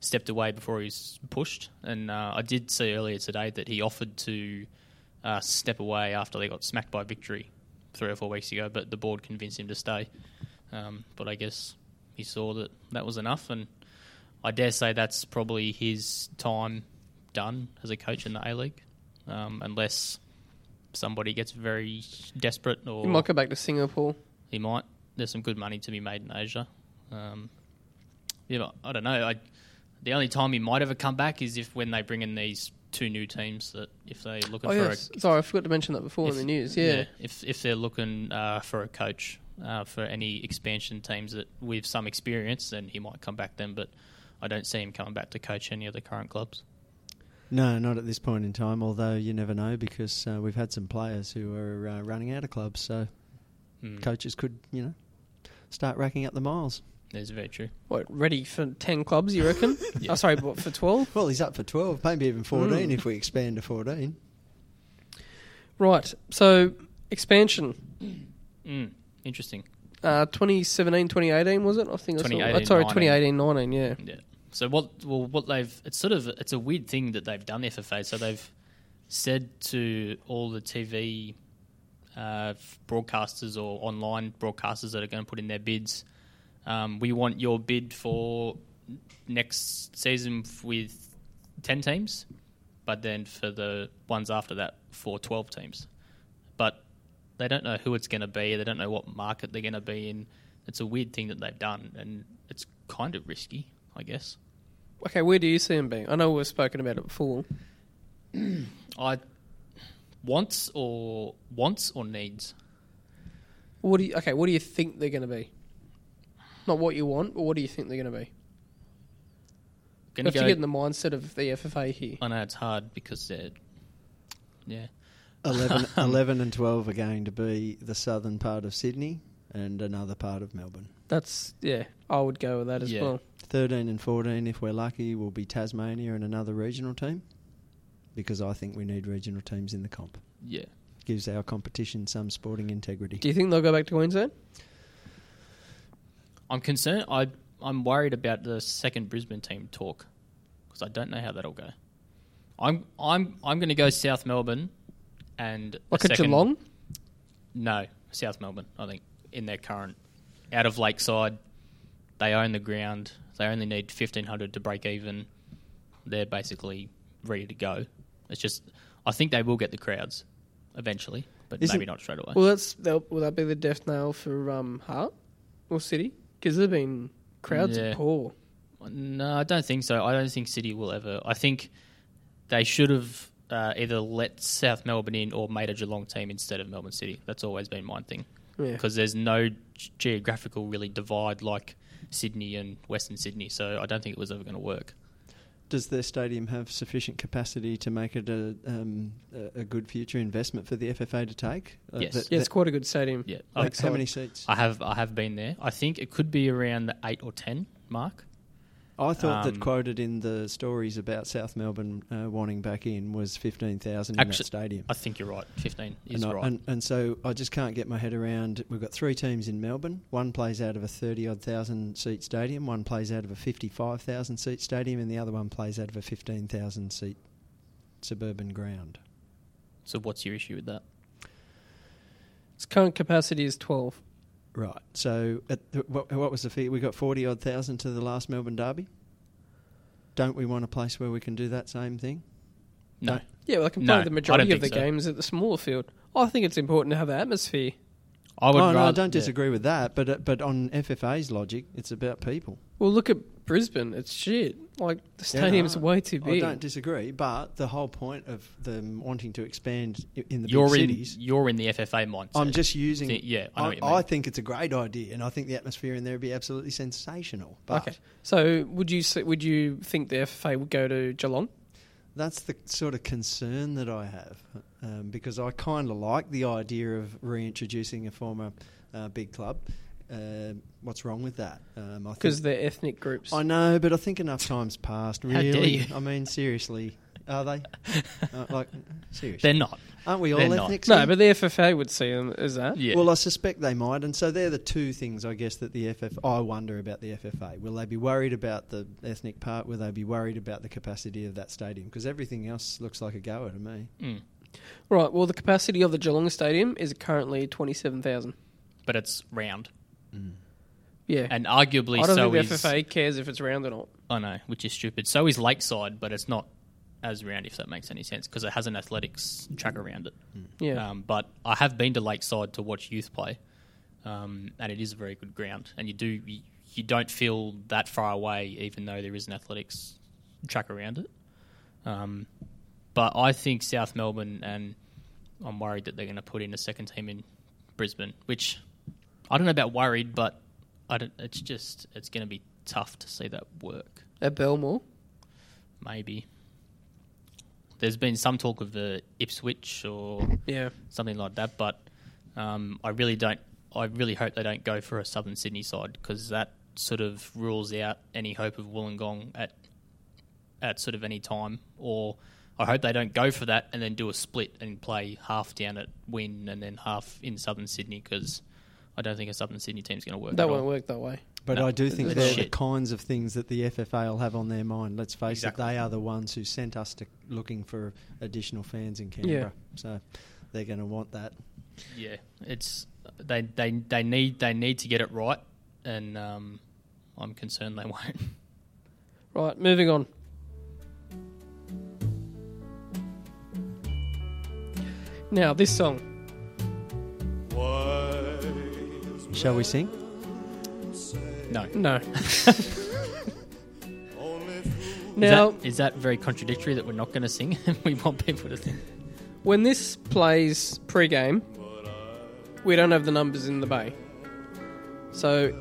stepped away before he's pushed. And uh, I did see earlier today that he offered to uh, step away after they got smacked by victory three or four weeks ago, but the board convinced him to stay. Um, but I guess he saw that that was enough, and I dare say that's probably his time done as a coach in the A League, um, unless somebody gets very desperate or You might go back to Singapore. he might. There's some good money to be made in Asia. Um, yeah, but I don't know. I, the only time he might ever come back is if when they bring in these two new teams that if they're looking Oh, for yes. Sorry, I forgot to mention that before If- in the news. a Yeah. if if they're looking uh, for a coach uh, for any expansion teams that with some experience, then he might come back then. But I don't see him coming back to coach any of the current clubs. No, not at this point in time. Although you never know because uh, we've had some players who are uh, running out of clubs, so Mm. coaches could, you know, start racking up the miles. That's very true. What, ready for 10 clubs, you reckon? Yeah. Oh, sorry, what, for 12? Well, he's up for twelve, maybe even fourteen Mm. if we expand to fourteen. Right. So, expansion. Mm. Interesting. Uh, 2017, 2018, was it? I think I saw. 2018, Oh, sorry, 19. 2018, 19, yeah. Yeah. So what? Well, what they've it's sort of it's a weird thing that they've done FFA. So they've said to all the TV uh, broadcasters or online broadcasters that are going to put in their bids, um, we want your bid for next season with ten teams, but then for the ones after that for twelve teams. But they don't know who it's going to be. They don't know what market they're going to be in. It's a weird thing that they've done, and it's kind of risky, I guess. Okay, where do you see them being? I know we've spoken about it before. I wants or wants or needs. What do you, okay, what do you think they're going to be? Not what you want, but what do you think they're going to be? You Gonna have to get in the mindset of the FFA here. I know it's hard because they're yeah 11, 11 and 12 are going to be the southern part of Sydney and another part of Melbourne. That's, yeah, I would go with that as Yeah. well. 13 and 14, if we're lucky, will be Tasmania and another regional team because I think we need regional teams in the comp. yeah. Gives our competition some sporting integrity. Do you think they'll go back to Queensland? I'm concerned. I I'm worried about the second Brisbane team talk because I don't know how that'll go. I'm I'm I'm going to go South Melbourne and Like a a second, Geelong? No, South Melbourne. I think in their current out of Lakeside, they own the ground. They only need fifteen hundred to break even. They're basically ready to go. It's just I think they will get the crowds eventually, but Isn't- maybe not straight away. Well, that's they'll- that be the death nail for um, Heart or City? Because they've been crowds Yeah. are poor. No, I don't think so. I don't think City will ever. I think they should have uh, either let South Melbourne in or made a Geelong team instead of Melbourne City. That's always been my thing Yeah. because there's no g- geographical really divide like Sydney and Western Sydney. So I don't think it was ever going to work. Does their stadium have sufficient capacity to make it a, um, a, a good future investment for the FFA to take? Uh, Yes. that- Yeah, it's quite a good stadium. Yeah, like, I, how many seats? I have I have been there. I think it could be around the eight or ten mark. I thought that Um, quoted in the stories about South Melbourne uh, wanting back in was 15,000 in Actually, that stadium. I think you're right. Fifteen is and, I- right. and, and so I just can't get my head around. We've got three teams in Melbourne. One plays out of a 30 odd thousand seat stadium, one plays out of a 55,000 seat stadium, and the other one plays out of a 15,000 seat suburban ground. so what's your issue with that? Its current capacity is 12. Right. So, at the, what, what was the fee? We got forty odd thousand to the last Melbourne Derby. Don't we want a place where we can do that same thing? No. Don't- Yeah, well, I can play I the majority of the so. games at the smaller field. I think it's important to have the atmosphere. I would oh no, I don't yeah. disagree with that. But uh, but on FFA's logic, it's about people. Well, look at Brisbane. It's shit. Like the Yeah, no, stadium's way too big. I don't disagree, but the whole point of them wanting to expand in the You're big in cities. you're in the FFA mindset. I'm just using. Thi- yeah, I know I, what you mean. I think it's a great idea, and I think the atmosphere in there would be absolutely sensational. But okay. So would you would you think the FFA would go to Geelong? That's the sort of concern that I have, um, because I kind of like the idea of reintroducing a former uh, big club. Uh, what's wrong with that? Um, Because they're ethnic groups. I know, but I think enough times passed. Really. I mean, seriously, are they? uh, like, seriously, They're not. aren't we all they're not. no, but the FFA would see them as that. Yeah. Well, I suspect they might, and so they're the two things I guess that the FF. I wonder about the FFA. Will they be worried about the ethnic part? Will they be worried about the capacity of that stadium? Because everything else looks like a goer to me. Mm. Right. Well, the capacity of the Geelong Stadium is currently twenty-seven thousand. But it's round. Yeah. And arguably I don't so think the is FFA cares if it's round or not. I know, which is stupid. So is Lakeside, but it's not as round if that makes any sense because it has an athletics track around it. Yeah. Um, but I have been to Lakeside to watch youth play, um, and it is a very good ground. And you do you, you don't feel that far away, even though there is an athletics track around it. Um, but I think South Melbourne, and I'm worried that they're going to put in a second team in Brisbane, which I don't know about worried, but I don't, it's just it's going to be tough to see that work. At Belmore. Maybe. There's been some talk of the Ipswich or Yeah. something like that, but um, I really don't. I really hope they don't go for a Southern Sydney side because that sort of rules out any hope of Wollongong at at sort of any time. Or I hope they don't go for that and then do a split and play half down at Win and then half in Southern Sydney because I don't think a Southern Sydney team's going to work. That at won't all. work that way. But No, I do think they're the kinds of things that the FFA will have on their mind. Let's face Exactly. it, they are the ones who sent us to looking for additional fans in Canberra. So they're going to want that. Yeah, it's they they they need they need to get it right, and um, I'm concerned they won't. Right. Moving on. Now this song. Shall we sing? No. No. Is now, that, is that very contradictory that we're not going to sing and we want people to sing? when this plays pre-game, we don't have the numbers in the bay. So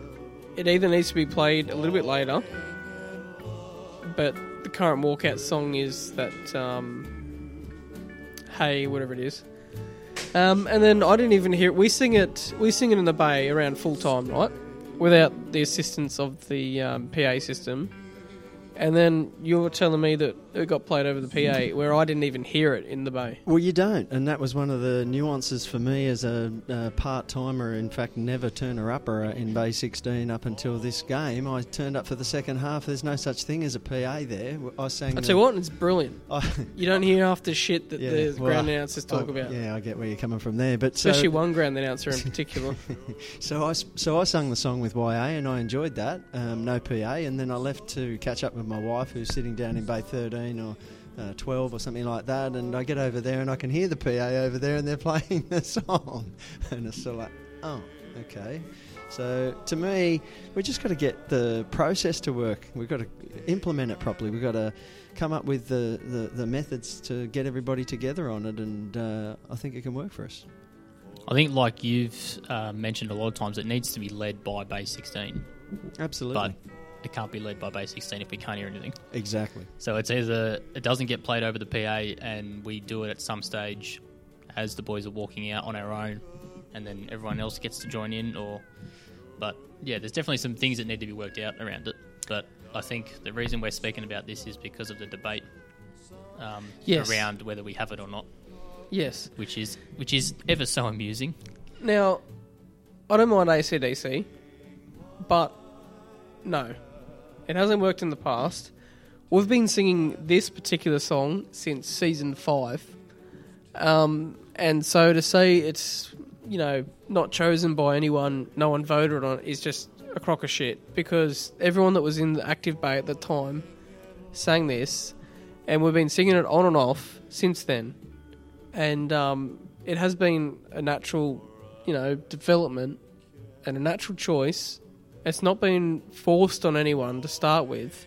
it either needs to be played a little bit later, but the current walkout song is that um, "Hey" whatever it is. Um, and then I didn't even hear it. We sing it. We sing it in the bay around full time, right? Without the assistance of the um, PA system. And then you're telling me that it got played over the PA, where I didn't even hear it in the bay. Well, you don't, and that was one of the nuances for me as a, uh part timer. In fact, never turner upper in Bay 16 up until this game. I turned up for the second half. There's no such thing as a PA there. I sang. I tell you what, it's brilliant. I- You don't hear half the shit that Yeah, the well, ground announcers talk I- about. Yeah, I get where you're coming from there, but so, Especially one ground announcer in particular. So I so I sung the song with YA and I enjoyed that. Um, no PA, and then I left to catch up with my wife who's sitting down in Bay 13 or. Uh, 12 or something like that, and I get over there and I can hear the PA over there and they're playing the song. And it's sort of like, oh, okay. So to me, we've just got to get the process to work. We've got to implement it properly. We've got to come up with the, the, the methods to get everybody together on it, and uh, I think it can work for us. I think, like you've uh, mentioned a lot of times, it needs to be led by Bay 16, Absolutely. but it can't be led by Bay 16 if we can't hear anything. exactly. So it's either it doesn't get played over the PA and we do it at some stage as the boys are walking out on our own, and then everyone else gets to join in, or. But yeah, there's definitely some things that need to be worked out around it. But I think the reason we're speaking about this is because of the debate um, Yes. around whether we have it or not, yes. which is which is ever so amusing. Now, I don't mind ACDC, but no. It hasn't worked in the past. We've been singing this particular song since season five. Um, and so to say it's you know, not chosen by anyone, no one voted on it, is just a crock of shit. Because everyone that was in the Active Bay at the time sang this, and we've been singing it on and off since then. And um, it has been a natural, you know, development and a natural choice. It's not been forced on anyone to start with.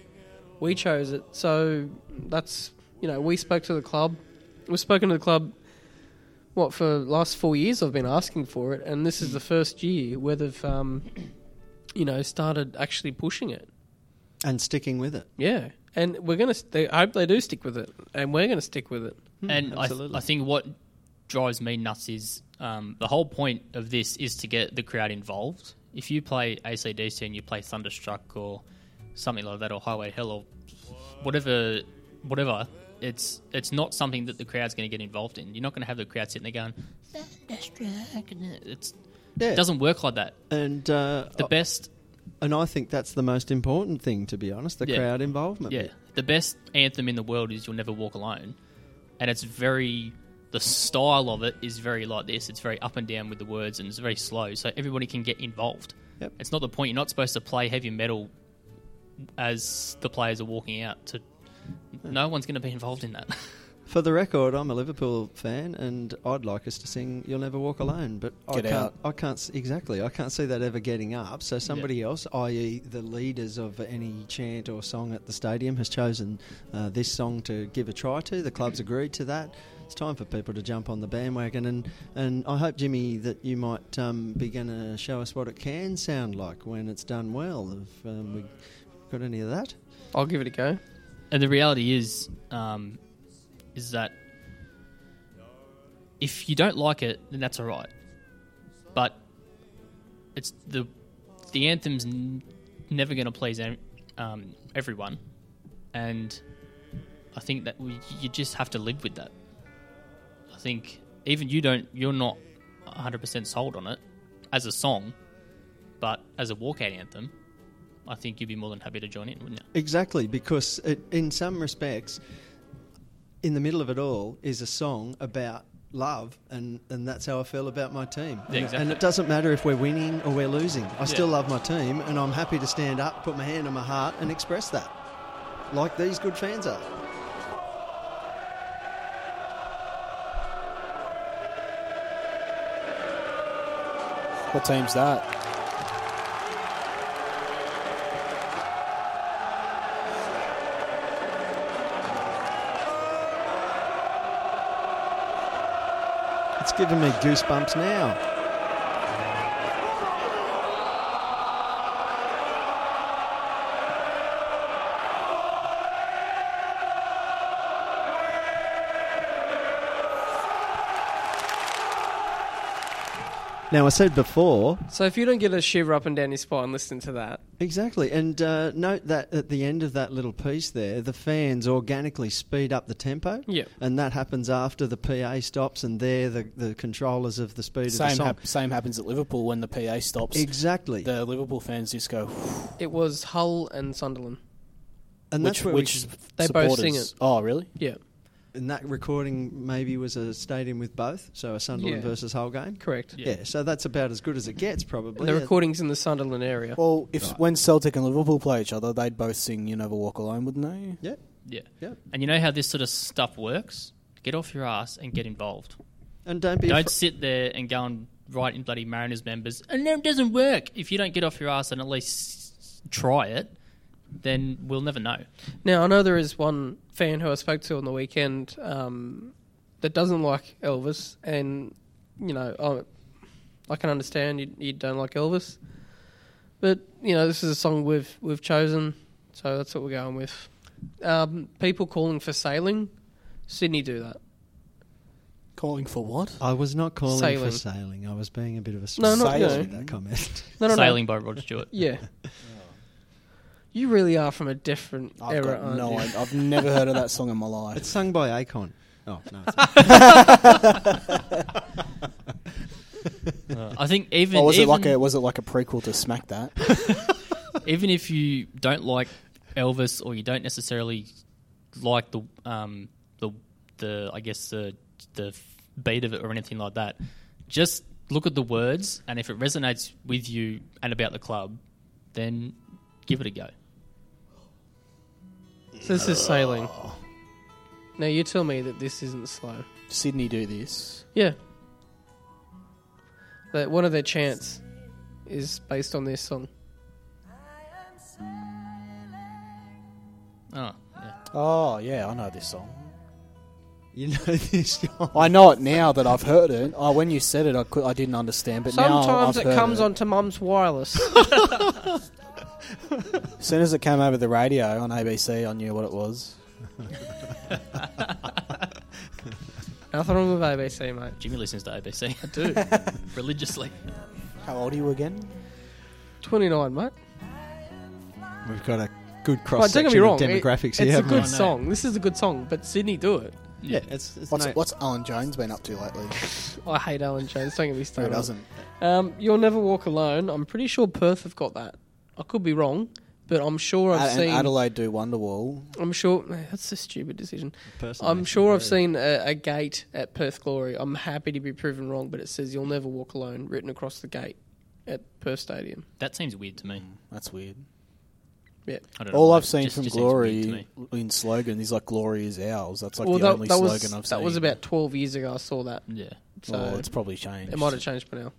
We chose it, so that's you know we spoke to the club. We've spoken to the club. What for? the Last four years, I've been asking for it, and this is the first year where they've, um, you know, started actually pushing it. and sticking with it. Yeah, and we're gonna. They, I hope they do stick with it, and we're gonna stick with it. and I, th- I think what drives me nuts is um, the whole point of this is to get the crowd involved. If you play ACDC and you play Thunderstruck or something like that, or Highway to Hell or whatever, whatever, it's it's not something that the crowd's going to get involved in. You're not going to have the crowd sitting there going Thunderstruck. and It's Yeah. it doesn't work like that. And uh, The best and I think that's the most important thing, to be honest, the Yeah. crowd involvement. Yeah, bit. the best anthem in the world is "You'll Never Walk Alone," and it's very. The style of it is very like this. It's very up and down with the words, and it's very slow, so everybody can get involved. Yep. It's not the point. You're not supposed to play heavy metal as the players are walking out. To no one's going to be involved in that. For the record, I'm a Liverpool fan, and I'd like us to sing "You'll Never Walk Alone," but I can't. out. I can't exactly. I can't see that ever getting up. So somebody else, i.e., the leaders of any chant or song at the stadium, has chosen uh, this song to give a try to. The club's agreed to that. It's time for people to jump on the bandwagon, and, and I hope Jimmy that you might um, be going to show us what it can sound like when it's done well. If um, we got any of that, I'll give it a go. and the reality is, um, is that if you don't like it, then that's all right. But it's the the anthem's n- never going to please em- um, everyone, and I think that we, you just have to live with that. I think even you don't, you're not 100 percent sold on it as a song, but as a walkout anthem, I think you'd be more than happy to join in, wouldn't you? Exactly, because it, in some respects, in the middle of it all is a song about love, and, and that's how I feel about my team. Yeah, And- exactly. And it doesn't matter if we're winning or we're losing. I still Yeah. love my team, and I'm happy to stand up, put my hand on my heart, and express that, like these good fans are. What team's that? It's giving me goosebumps now. Now, I said before, So if you don't get a shiver up and down your spine listening to that, Exactly, and uh, note that at the end of that little piece there, the fans organically speed up the tempo. Yeah. and that happens after the PA stops, and they're the, the controllers of the speed of the Same, song. hap- same happens at Liverpool when the PA stops. exactly, The Liverpool fans just go, it was Hull and Sunderland. and that's which, where which we, They both sing it. Oh, really? Yeah, and that recording maybe was a stadium with both, so a Sunderland Yeah. versus Hull game. correct. Yeah. so that's about as good as it gets, probably. And the Yeah. recording's in the Sunderland area. Well, if when Celtic and Liverpool play each other, they'd both sing "You Never Walk Alone," wouldn't they? Yeah, Yeah. yeah, And you know how this sort of stuff works? Get off your ass and get involved. and don't be Don't afra- sit there and go and write in bloody Mariners members, and then it doesn't work. If you don't get off your ass and at least try it, then we'll never know. Now I know there is one fan who I spoke to on the weekend um, that doesn't like Elvis, and you know I, I can understand you, you don't like Elvis, but you know this is a song we've we've chosen, so that's what we're going with. Um, people calling for sailing, Sydney do that. Calling for what? I was not calling Sailing. for sailing. I was being a bit of a No, not- sailing no. with that comment. No, no, Sailing by Rod Stewart. Yeah. You really are from a different I've era, got aren't no you? idea. I've never heard of that song in my life. It's sung by Akon. Oh no, it's not. Uh, I think even Or was even, it like a was it like a prequel to Smack That? even if you don't like Elvis or you don't necessarily like the um, the the I guess the the beat of it or anything like that, just look at the words, and if it resonates with you and about the club, then give it a go. So this is sailing. Now you tell me that this isn't slow. Sydney do this. Yeah. That one of their chants is based on this song. Oh, yeah. Oh yeah, I know this song. You know this song. I know it now that I've heard it. Oh, when you said it, I could, I didn't understand, but now Sometimes I've it heard comes it. onto Mum's wireless. As soon as it came over the radio on ABC, I knew what it was. Nothing wrong with ABC, mate. Jimmy listens to ABC I do. religiously. How old are you again? 29, mate. We've got a good Right, cross don't get me section wrong. of it- demographics it's a haven't good we? song. This is a good song, but Sydney do it. Yeah, it's, it's What's no- what's Alan Jones been up to lately? I hate Alan Jones. Don't get me Who started. doesn't? Um, You'll Never Walk Alone. I'm pretty sure Perth have got that. I could be wrong, but I'm sure I've Ad- and seen. Adelaide do Wonderwall. I'm sure that's a stupid decision. Personally, I'm sure I've seen a, a gate at Perth Glory. I'm happy to be proven wrong, but it says "You'll never walk alone" written across the gate at Perth Stadium. That seems weird to me. Mm, that's weird. Yeah. I don't know All why. I've seen Just- from just seems weird to Glory me. in slogan is like "Glory is ours." That's like well, the that, only that slogan was I've seen. that was about 12 years ago. I saw that, Yeah. so oh, it's probably changed. it might have changed by now.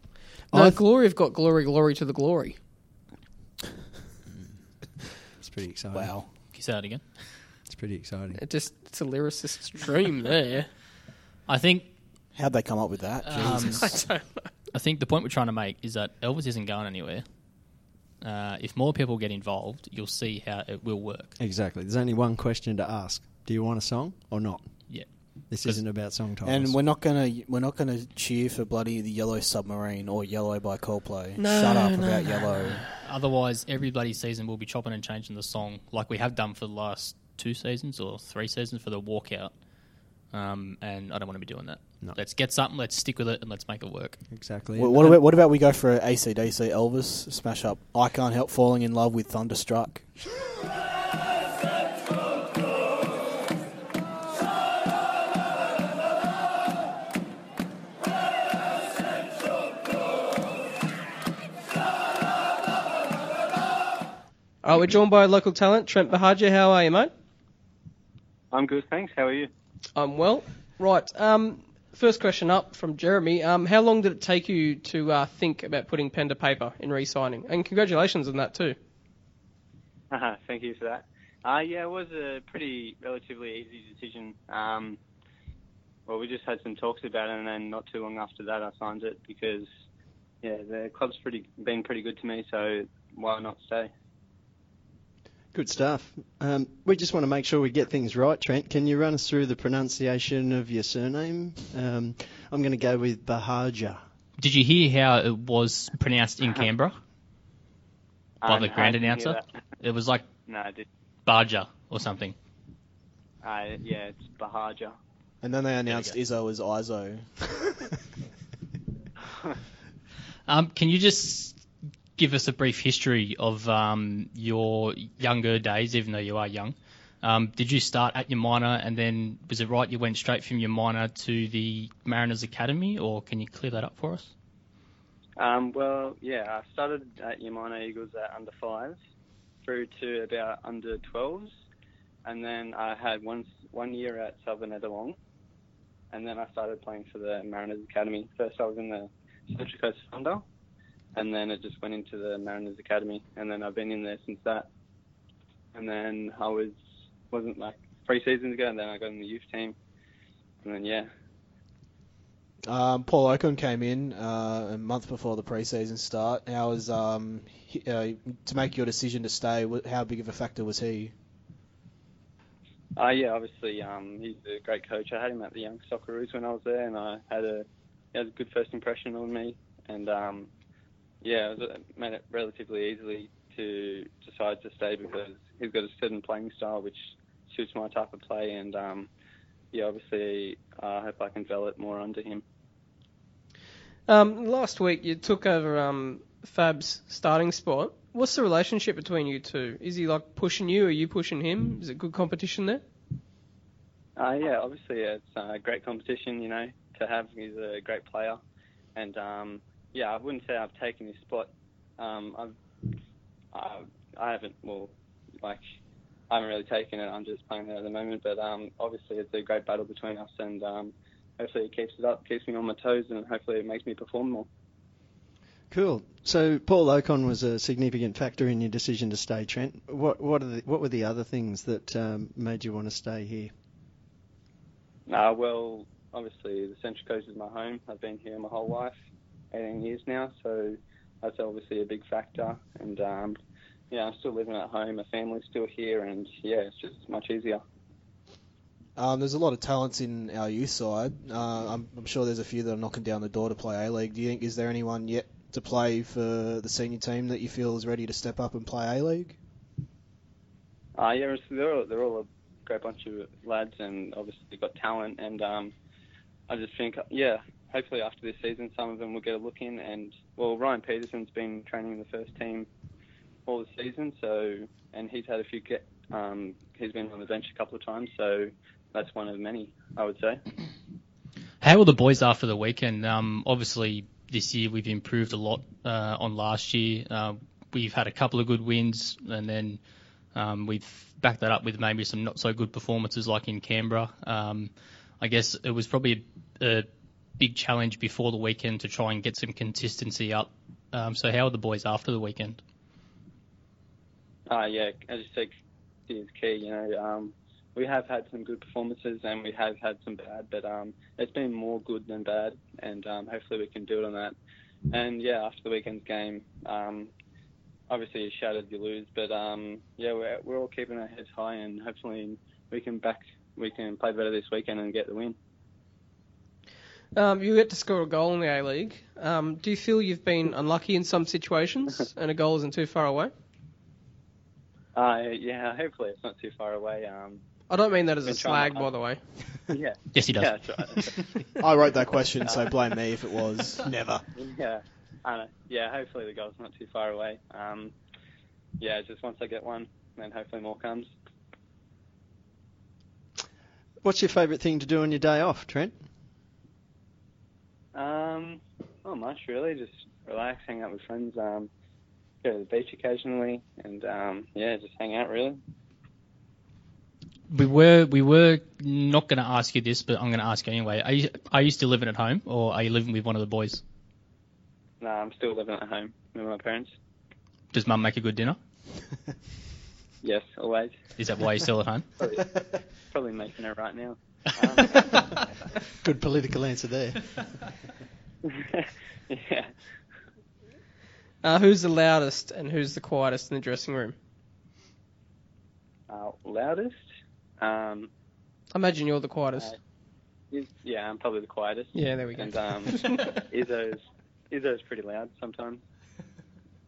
No, I've- Glory have got glory, glory to the glory. It's pretty exciting. Wow. Can you say that again? It's pretty exciting. It just it's a lyricist's dream there. I think How'd they come up with that? Um, Jesus. I don't know. I think the point we're trying to make is that Elvis isn't going anywhere. Uh, if more people get involved, you'll see how it will work. Exactly. There's only one question to ask: Do you want a song or not? Yeah. This 'Cause- isn't about song titles. And we're not gonna we're not gonna cheer for bloody the Yellow Submarine or Yellow by Coldplay. No, Shut up no, about no, Yellow. Otherwise, every bloody season we'll be chopping and changing the song like we have done for the last two seasons or three seasons for the walkout. Um, and I don't want to be doing that. No. Let's get something, let's stick with it, and let's make it work. exactly. What, what about what about we go for a ACDC Elvis smash up? I can't help falling in love with Thunderstruck. All right, we're joined by local talent Trent Buhagiar. How are you, mate? I'm good, thanks. How are you? I'm well. Right. Um, first question up from Jeremy. Um, how long did it take you to uh, think about putting pen to paper in re-signing? And congratulations on that too. Uh, thank you for that. Uh, yeah, it was a pretty relatively easy decision. Um, well, we just had some talks about it, and then not too long after that, I signed it because, yeah, the club's pretty been pretty good to me. So why not stay? Good stuff. Um, we just want to make sure we get things right, Trent. Can you run us through the pronunciation of your surname? Um, I'm going to go with Buhagiar. Did you hear how it was pronounced in Canberra by Um, the I grand announcer? It was like No, I did. Barja or something. Uh, yeah, it's Buhagiar. And then they announced go. Izzo as Izo. Um, can you just give us a brief history of um, your younger days, even though you are young? Um, did you start at Umina and then was it right you went straight from Umina to the Mariners Academy, or can you clear that up for us? Um, well, yeah, I started at Umina Eagles at under fives through to about under 12s. And then I had one, one year at Southern Ettalong. And then I started playing for the Mariners Academy. First I was in the Central Coast Thunder. And then it just went into the Mariners Academy. And then I've been in there since that. And then I was, wasn't like three seasons ago. And then I got in the youth team. And then, yeah, Um, Paul Okon came in uh, a month before the preseason start. How was um, he, uh, to make your decision to stay? How big of a factor was he? Uh, yeah, obviously, um, he's a great coach. I had him at the Young Socceroos when I was there, and I had a he had a good first impression on me. And um, yeah, it made it relatively easily to decide to stay because he's got a certain playing style which suits my type of play. And um, yeah, obviously, uh, I hope I can develop more under him. Um, last week you took over um, Fab's starting spot. What's the relationship between you two? Is he like pushing you? or Are you pushing him? Is it good competition there? Uh, yeah, obviously it's a great competition, you know, to have. He's a great player, and um, yeah, I wouldn't say I've taken his spot. Um, I've, I, I haven't, well, like, I haven't really taken it. I'm just playing there at the moment, but um, obviously it's a great battle between us, and um, hopefully it keeps it up, keeps me on my toes, and hopefully it makes me perform more. Cool. So Paul Okon was a significant factor in your decision to stay, Trent. What what are the, what were the other things that um, made you want to stay here? Uh, well, obviously the Central Coast is my home. I've been here my whole life, 18 years now, so that's obviously a big factor. And um, yeah, I'm still living at home. My family's still here, and yeah, it's just much easier. Um, there's a lot of talents in our youth side. Uh, I'm, I'm sure there's a few that are knocking down the door to play A League. Do you think is there anyone yet to play for the senior team that you feel is ready to step up and play A League? Uh, yeah, they're all, they're all a great bunch of lads, and obviously they've got talent. And um, I just think, yeah, hopefully after this season, some of them will get a look in. And well, Ryan Peterson's been training in the first team all the season, so and he's had a few get. Um, he's been on the bench a couple of times, so that's one of many, I would say. How were the boys after the weekend? Um, obviously, this year we've improved a lot uh, on last year. Uh, we've had a couple of good wins, and then um, we've backed that up with maybe some not so good performances, like in Canberra. Um, I guess it was probably a, a big challenge before the weekend to try and get some consistency up. Um, so, how are the boys after the weekend? Uh, yeah, as you said, is key. You know, um, we have had some good performances and we have had some bad, but um, it's been more good than bad, and um, hopefully we can build on that. And yeah, after the weekend's game, um, obviously you're shattered, you lose, but um, yeah, we're we're all keeping our heads high, and hopefully we can back, we can play better this weekend and get the win. Um, you get to score a goal in the A League. Um, do you feel you've been unlucky in some situations and a goal isn't too far away? Uh, yeah, hopefully it's not too far away. Um, I don't mean that as a slag, by the way. yeah, Yes, he does. yeah, that's right. I wrote that question, so blame me if it was. Never. Yeah, I know. Yeah, hopefully the goal's not too far away. Um, yeah, just once I get one, then hopefully more comes. What's your favourite thing to do on your day off, Trent? Um, not much really. Just relax, hang out with friends. Um, go to the beach occasionally, and um, yeah, just hang out really. We were we were not going to ask you this, but I'm going to ask you anyway. Are you are you still living at home, or are you living with one of the boys? No, I'm still living at home with my parents. Does mum make a good dinner? Yes, always. Is that why you're still at home? Probably, probably making it right now. Um, Good political answer there. yeah. Uh, who's the loudest and who's the quietest in the dressing room? Uh, loudest. Um, I imagine you're the quietest. Uh, yeah, I'm probably the quietest. yeah, there we go. And um, Izzo's Izzo's pretty loud sometimes.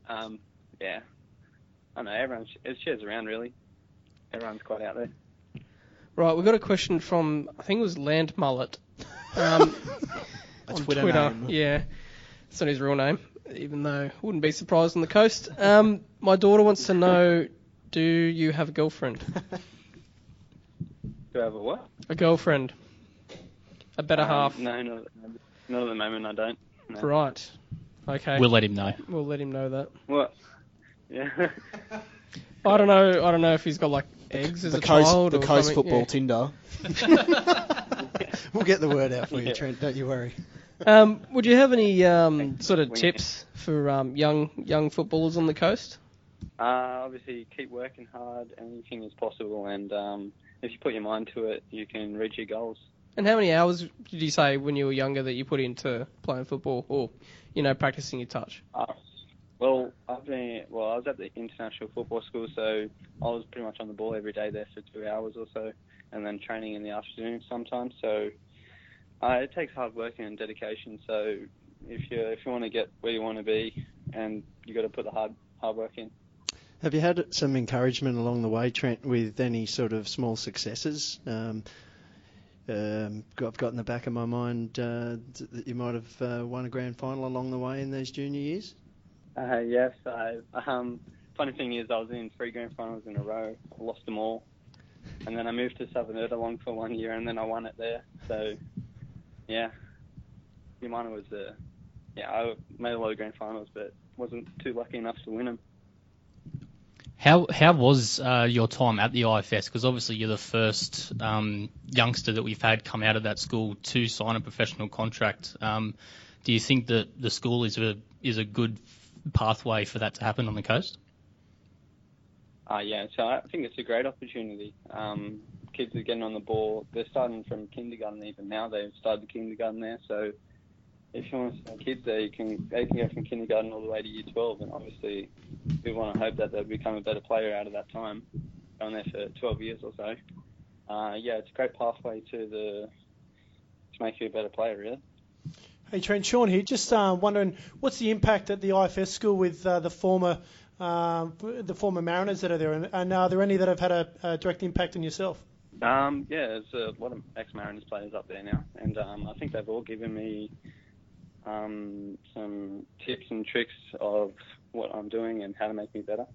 Um, yeah, I know everyone sh- it shares around really. Everyone's quite out there. Right, we've got a question from I think it was Land Mullet. Um, A on Twitter Twitter. name. Yeah, it's not his real name, even though wouldn't be surprised on the coast. Um, my daughter wants to know, do you have a girlfriend? Do I have a what? A girlfriend? A better Um, half? No, not, not at the moment. I don't. No. Right. Okay. We'll let him know. We'll let him know that. What? Yeah. I don't know. I don't know if he's got like eggs as The a coast, child the or coast something. football yeah. Tinder. We'll get the word out for you, Yeah. Trent. Don't you worry. Um, would you have any um, sort of tips for um, young young footballers on the coast? uh, obviously, keep working hard. Anything is possible, and um, if you put your mind to it, you can reach your goals. And how many hours did you say when you were younger that you put into playing football or, you know, practicing your touch? Uh, well, I've been well. I was at the international football school, so I was pretty much on the ball every day there for two hours or so, and then training in the afternoon sometimes. So uh, it takes hard work and dedication. So if you if you want to get where you want to be, and you got to put the hard hard work in. Have you had some encouragement along the way, Trent, with any sort of small successes? Um, um, I've got in the back of my mind uh, that you might have uh, won a grand final along the way in those junior years. Uh, um, funny thing is I was in three grand finals in a row. Lost them all, and then I moved to Southern Ettalong for one year, and then I won it there. So, yeah, Umina was a yeah, I made a lot of grand finals, but wasn't too lucky enough to win them. How how was uh, your time at the IFS? Because obviously you're the first um, youngster that we've had come out of that school to sign a professional contract. Um, do you think that the school is a is a good pathway for that to happen on the coast? Uh, yeah, so I think it's a great opportunity. Um, kids are getting on the ball. They're starting from kindergarten even now. They've started the kindergarten there. So if you want to send kids there, you can they can go from kindergarten all the way to year 12. And obviously, we want to hope that they'll become a better player out of that time, going there for 12 years or so. Uh, yeah, it's a great pathway to the to make you a better player, really. Hey Trent, Sean here. Just uh, wondering, what's the impact at the IFS school with uh, the former um, the former Mariners that are there, and, and are there any that have had a, a direct impact on yourself? Um, yeah, there's a lot of ex-Mariners players up there now, and um, I think they've all given me um, some tips and tricks of what I'm doing and how to make me better.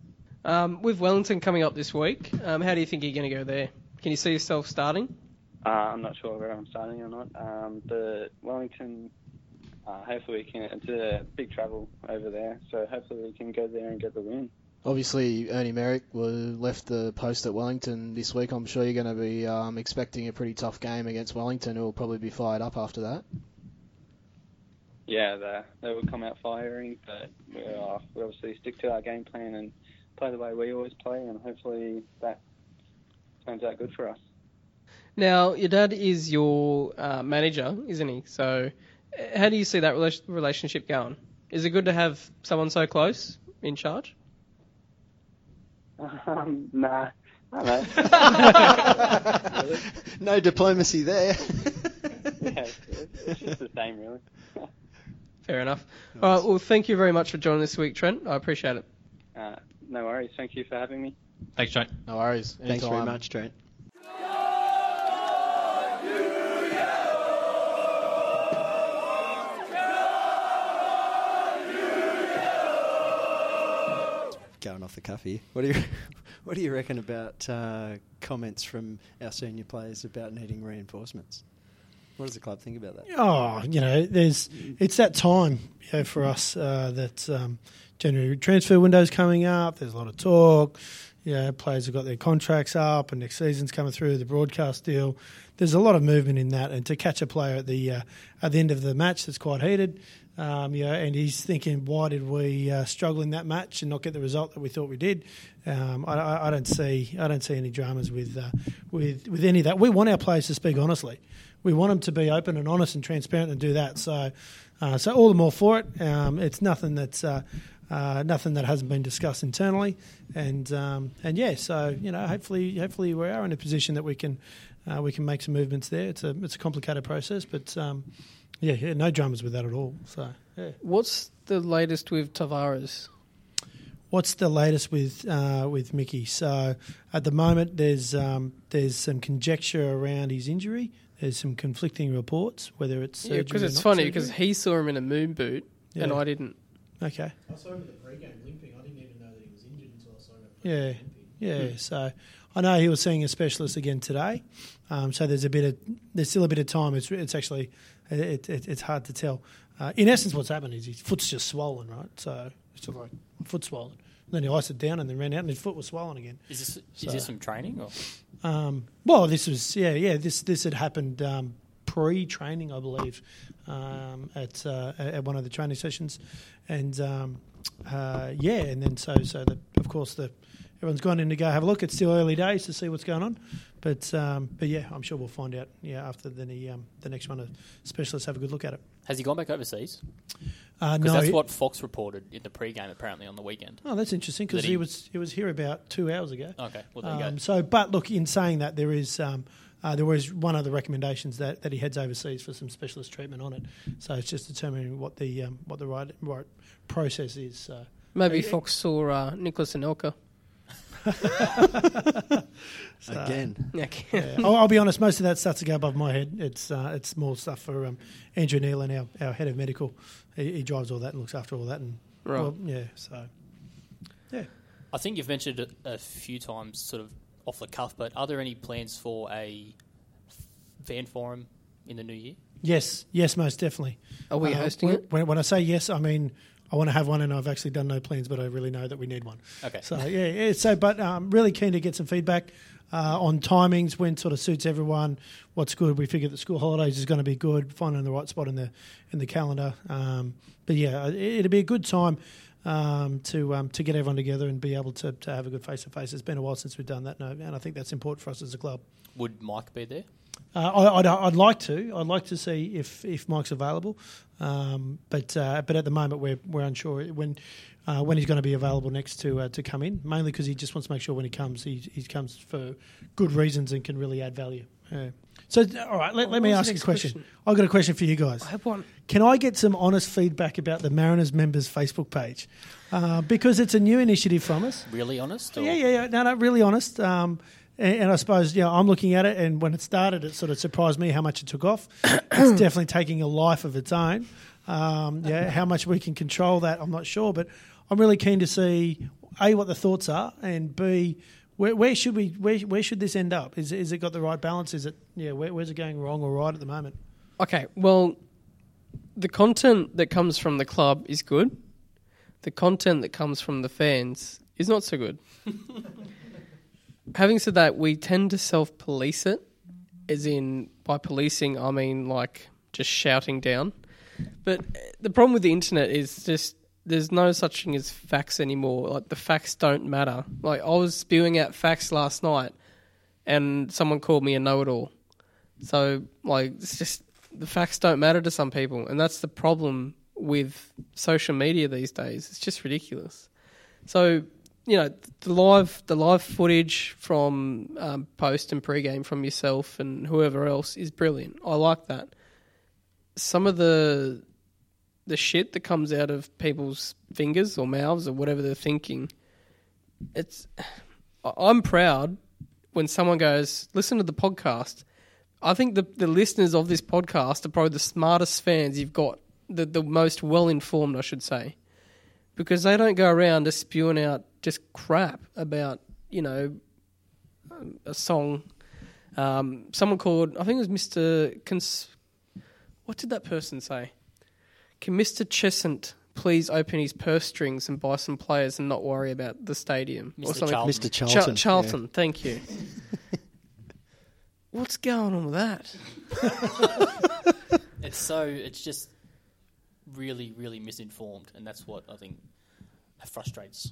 Um, with Wellington coming up this week, um, how do you think you're going to go there? Can you see yourself starting? Uh, I'm not sure where I'm starting or not. Um, the Wellington, uh, hopefully we can. It's a big travel over there, so hopefully we can go there and get the win. Obviously, Ernie Merrick was left the post at Wellington this week. I'm sure you're going to be um, expecting a pretty tough game against Wellington, who will probably be fired up after that. Yeah, they, they will come out firing, but we, uh, we obviously stick to our game plan and play the way we always play, and hopefully that turns out good for us. Now, your dad is your uh, manager, isn't he? So, how do you see that rela- relationship going? Is it good to have someone so close in charge? Um, nah, I don't know. Really? no diplomacy there. yeah, it's, it's just the same, really. Fair enough. All right. Well, thank you very much for joining this week, Trent. I appreciate it. Uh, no worries. Thank you for having me. Thanks, Trent. No worries. Thanks very much, Trent. Going off the cuff here. What do you What do you reckon about uh, comments from our senior players about needing reinforcements? What does the club think about that? Oh, you know, there's it's that time you know, for us uh, that um, January transfer window's coming up. There's a lot of talk. You know, players have got their contracts up, and next season's coming through. The broadcast deal. There's a lot of movement in that, and to catch a player at the uh, at the end of the match that's quite heated. Um, and he's thinking, why did we uh, struggle in that match and not get the result that we thought we did? Um, I, I, I don't see, I don't see any dramas with, uh, with, with any of that. We want our players to speak honestly. We want them to be open and honest and transparent and do that. So, uh, so all the more for it. Um, it's nothing that's uh, uh, nothing that hasn't been discussed internally, and um, and yeah. So you know, hopefully, hopefully we are in a position that we can uh, we can make some movements there. It's a it's a complicated process, but um, yeah, yeah, no dramas with that at all. So yeah. What's the latest with Tavares? What's the latest with uh, with Mickey? So at the moment, there's um, there's some conjecture around his injury. There's some conflicting reports whether it's Yeah, because surgery or it's not funny because he saw him in a moon boot and I didn't. okay, I saw him in the pre-game limping. I didn't even know that he was injured until I saw him. At Yeah. limping. yeah. So I know he was seeing a specialist again today. Um, so there's a bit of there's still a bit of time. It's it's actually it, it, it's hard to tell. Uh, in essence, what's happened is his foot's just swollen, right? So it's just like foot swollen. then he iced it down and then ran out, and his foot was swollen again. Is this So- is this from training or? Um, well, this was yeah, yeah. This this had happened um, pre-training, I believe, um, at uh, at one of the training sessions, and um, uh, yeah, and then so so the, of course the everyone's gone in to go have a look. It's still early days to see what's going on, but um, but yeah, I'm sure we'll find out. Yeah, after the um, the next one, of specialists have a good look at it. Has he gone back overseas? Uh, Because no, that's what Fox reported in the pre-game apparently on the weekend. Oh, that's interesting because That he, he- was he was here about two hours ago. Okay, well there you Um, go. so, but look, in saying that, there is um, uh, there was one of the recommendations that, that he heads overseas for some specialist treatment on it. So it's just determining what the um, what the right right process is. So. Maybe Yeah. Fox saw uh, Nicolas Anelka. So, Again. Yeah. yeah. I'll, I'll be honest. Most of that starts to go above my head. It's uh, it's more stuff for um, Andrew Nealon, our, our head of medical. He, he drives all that and looks after all that. And Right. well, yeah. So Yeah. I think you've mentioned it a few times, sort of off the cuff, but are there any plans for a fan forum in the new year? Yes, yes, most definitely. Are we Uh, hosting when, it? When, when I say yes, I mean I want to have one, and I've actually done no plans, but I really know that we need one. Okay. So yeah, yeah so but um, really keen to get some feedback uh, on timings, when sort of suits everyone, what's good. We figure that school holidays is going to be good, finding the right spot in the in the calendar. Um, but yeah, it, it'll be a good time. Um, to um, to get everyone together and be able to, to have a good face to face. It's been a while since we've done that, and I think that's important for us as a club. Would Mike be there? Uh, I, I'd, I'd like to. I'd like to see if, if Mike's available, um, but uh, but at the moment we're we're unsure when uh, when he's going to be available next to uh, to come in. Mainly because he just wants to make sure when he comes, he he comes for good reasons and can really add value. Yeah. So all right, let, let me ask the a question. question? I've got a question for you guys. I have one. Can I get some honest feedback about the Mariners members Facebook page? Uh, because it's a new initiative from us. Really honest? Or? Yeah, yeah, yeah. No, no, really honest. Um, and, and I suppose, yeah, I'm looking at it, and when it started, it sort of surprised me how much it took off. it's definitely taking a life of its own. Um, yeah, how much we can control that, I'm not sure, but I'm really keen to see a what the thoughts are, and b where, where should we where, where should this end up? Is is it got the right balance? Is it yeah? Where, where's it going wrong or right at the moment? Okay, well, the content that comes from the club is good. The content that comes from the fans is not so good. Having said that, we tend to self police it, as in, by policing, I mean like just shouting down. But the problem with the internet is just there's no such thing as facts anymore. Like the facts don't matter. Like I was spewing out facts last night, and someone called me a know-it-all. So like it's just the facts don't matter to some people, and that's the problem with social media these days. It's just ridiculous. So you know the live the live footage from um, post and pre-game from yourself and whoever else is brilliant. I like that. Some of the the shit that comes out of people's fingers or mouths or whatever they're thinking, it's. I'm proud when someone goes, "Listen to the podcast." I think the the listeners of this podcast are probably the smartest fans you've got, the the most well informed, I should say, because they don't go around just spewing out just crap about you know a song. Um, someone called, I think it was Mister. Cons- what did that person say? Can Mister Chesant please open his purse strings and buy some players and not worry about the stadium or Mr. something? Charlton. Mr. Char- Charlton. Charlton, thank you. What's going on with that? It's so it's just really, really misinformed, and that's what I think frustrates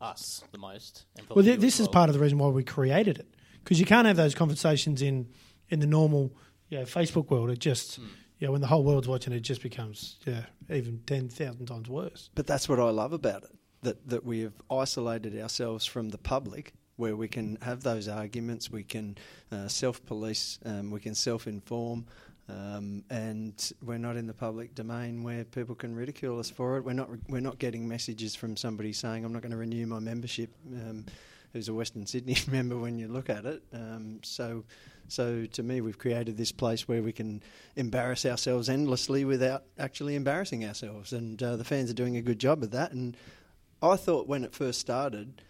us the most. And Well, th- this as is well. part of the reason why we created it because you can't have those conversations in in the normal you know, Facebook world. It just Hmm. Know, when the whole world's watching, it just becomes yeah even ten thousand times worse. But that's what I love about it that that we have isolated ourselves from the public, where we can have those arguments, we can uh, self police, um, we can self inform. Um, and we're not in the public domain where people can ridicule us for it. We're not. We're not getting messages from somebody saying, "I'm not going to renew my membership." Um, who's a Western Sydney member when you look at it. Um, so, so to me, we've created this place where we can embarrass ourselves endlessly without actually embarrassing ourselves, and uh, the fans are doing a good job of that. And I thought when it first started,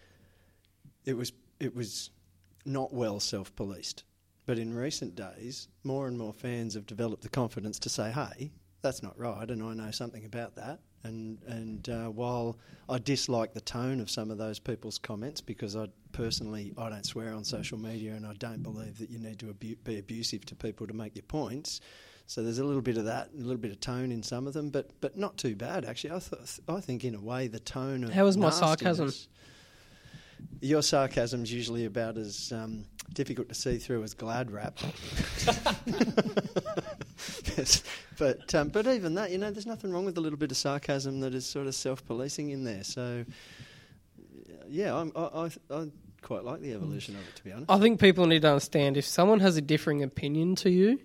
it was it was not well self policed. But in recent days, more and more fans have developed the confidence to say, "Hey, that's not right," and I know something about that. And and uh, while I dislike the tone of some of those people's comments because I personally I don't swear on social media and I don't believe that you need to abu- be abusive to people to make your points. So there's a little bit of that, a little bit of tone in some of them, but but not too bad actually. I th- I think in a way the tone of How was my sarcasm? Your sarcasm's usually about as um, difficult to see through as Glad Wrap. But um, but even that, you know, there's nothing wrong with a little bit of sarcasm that is sort of self-policing in there. So yeah, I'm, I, I I quite like the evolution of it, to be honest. I think people need to understand if someone has a differing opinion to you,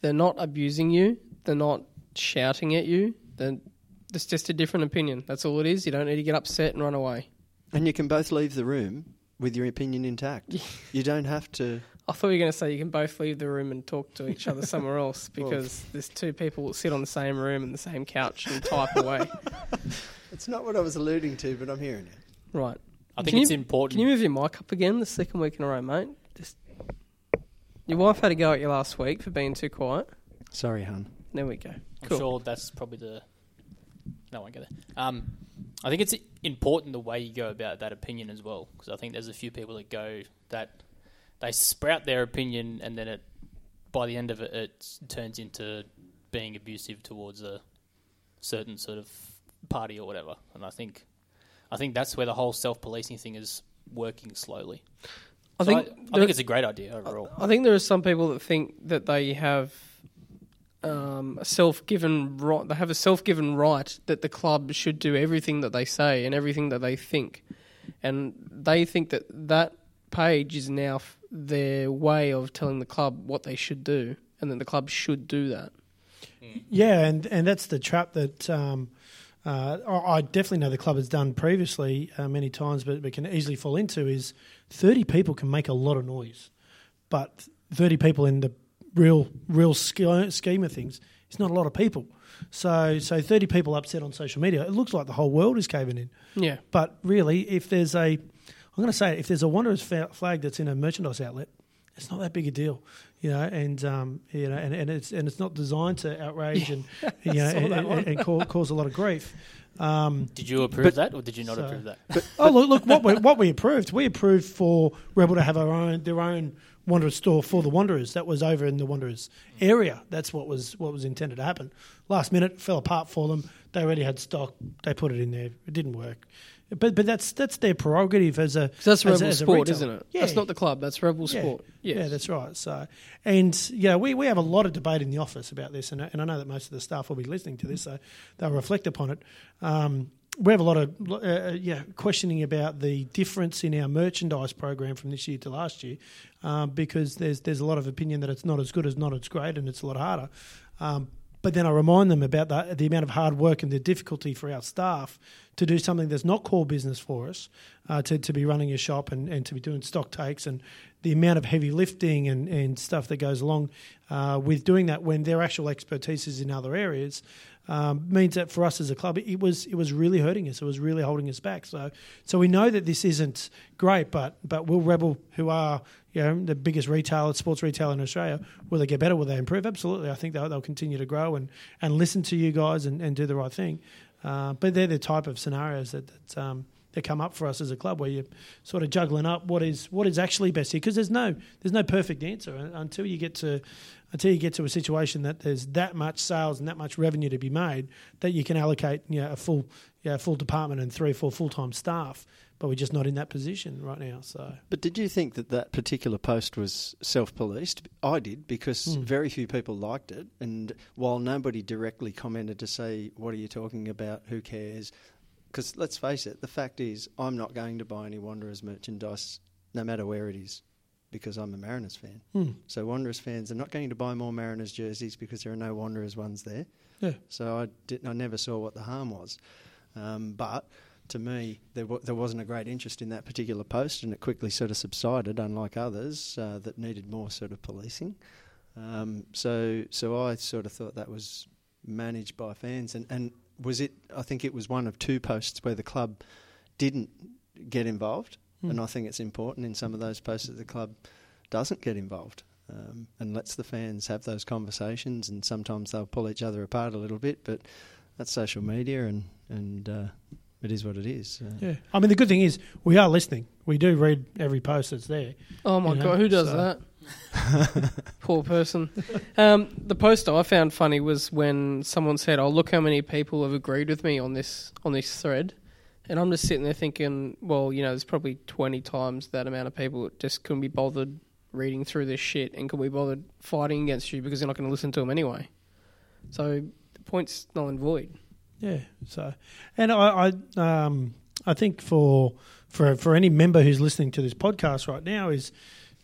they're not abusing you, they're not shouting at you, then it's just a different opinion. That's all it is. You don't need to get upset and run away. And you can both leave the room with your opinion intact. you don't have to. I thought you were going to say you can both leave the room and talk to each other somewhere else because there's two people that sit on the same room and the same couch and type away. It's not what I was alluding to, but I'm hearing you. Right. I think Can it's you- important. Can you move your mic up again the second week in a row, mate? Just your wife had a go at you last week for being too quiet. Sorry, hun. There we go. I'm Cool. sure that's probably the. No, I won't go there. Um, I think it's important the way you go about that opinion as well, because I think there's a few people that go that they sprout their opinion and then it, by the end of it, it turns into being abusive towards a certain sort of party or whatever. And I think, I think that's where the whole self-policing thing is working slowly. I So think I, I think it's a great idea overall. I think there are some people that think that they have um, a self-given right. They have a self-given right that the club should do everything that they say and everything that they think, and they think that that page is now f- their way of telling the club what they should do, and that the club should do that. Yeah, and and that's the trap that um, uh, I definitely know the club has done previously uh, many times, but, but can easily fall into is thirty people can make a lot of noise, but thirty people in the real real scheme of things it's not a lot of people. So so thirty people upset on social media, it looks like the whole world is caving in. Yeah, But really, if there's a, I'm going to say, if there's a Wanderers fa- flag that's in a merchandise outlet, it's not that big a deal, you know, and um, you know, and, and it's and it's not designed to outrage and you know saw and, and, and cause, cause a lot of grief. Um, Did you approve but- that or did you not so- approve that? oh look, look what we, what we approved. We approved for Rebel to have our own their own Wanderers store for the Wanderers. That was over in the Wanderers area. That's what was what was intended to happen. Last minute fell apart for them. They already had stock. They put it in there. It didn't work. But but that's that's their prerogative as a that's as a- Rebel as Sport, isn't it? Yeah. That's not the club. That's Rebel Yeah. Sport. Yes. Yeah, that's right. So, and yeah, we, we have a lot of debate in the office about this, and, and I know that most of the staff will be listening to this, so they'll reflect upon it. Um, we have a lot of uh, uh, yeah questioning about the difference in our merchandise program from this year to last year, um, because there's there's a lot of opinion that it's not as good as not as great, and it's a lot harder. Um, but then I remind them about the, the amount of hard work and the difficulty for our staff to do something that's not core business for us, uh, to, to be running a shop and, and to be doing stock takes and the amount of heavy lifting and, and stuff that goes along uh, with doing that when their actual expertise is in other areas. Um, means that for us as a club, it was it was really hurting us. It was really holding us back. So so we know that this isn't great, but but will Rebel, who are you know the biggest retailer, sports retailer in Australia, will they get better? Will they improve? Absolutely. I think they'll, they'll continue to grow and, and listen to you guys and, and do the right thing. Uh, but they're the type of scenarios that that, um, that come up for us as a club, where you're sort of juggling up what is what is actually best here, because there's no there's no perfect answer until you get to until you get to a situation that there's that much sales and that much revenue to be made that you can allocate you know, a full you know, full department and three or four full time staff. But we're just not in that position right now. So But did you think that that particular post was self-policed? I did because Hmm. very few people liked it, and while nobody directly commented to say, "What are you talking about? Who cares?" Because let's face it, the fact is, I'm not going to buy any Wanderers merchandise, no matter where it is, because I'm a Mariners fan. hmm. So Wanderers fans are not going to buy more Mariners jerseys because there are no Wanderers ones there. yeah. So I did, I never saw what the harm was. Um, but to me, there, w- there wasn't a great interest in that particular post, and it quickly sort of subsided, unlike others uh, that needed more sort of policing. Um, so, so I sort of thought that was managed by fans, and, and was it? I think it was one of two posts where the club didn't get involved, Hmm. and I think it's important in some of those posts that the club doesn't get involved. Um, and lets the fans have those conversations, and sometimes they'll pull each other apart a little bit, but that's social media, and and uh, it is what it is. Uh, Yeah, I mean the good thing is we are listening. We do read every post that's there. Oh my You know, god, who does so- that? Poor person. Um, the post I found funny was when someone said, "Oh, look how many people have agreed with me on this on this thread," and I'm just sitting there thinking, "Well, you know, there's probably 20 times that amount of people that just couldn't be bothered reading through this shit and couldn't be bothered fighting against you because you're not going to listen to them anyway." So the point's null and void. Yeah. So, and I, I, um, I think for for for any member who's listening to this podcast right now is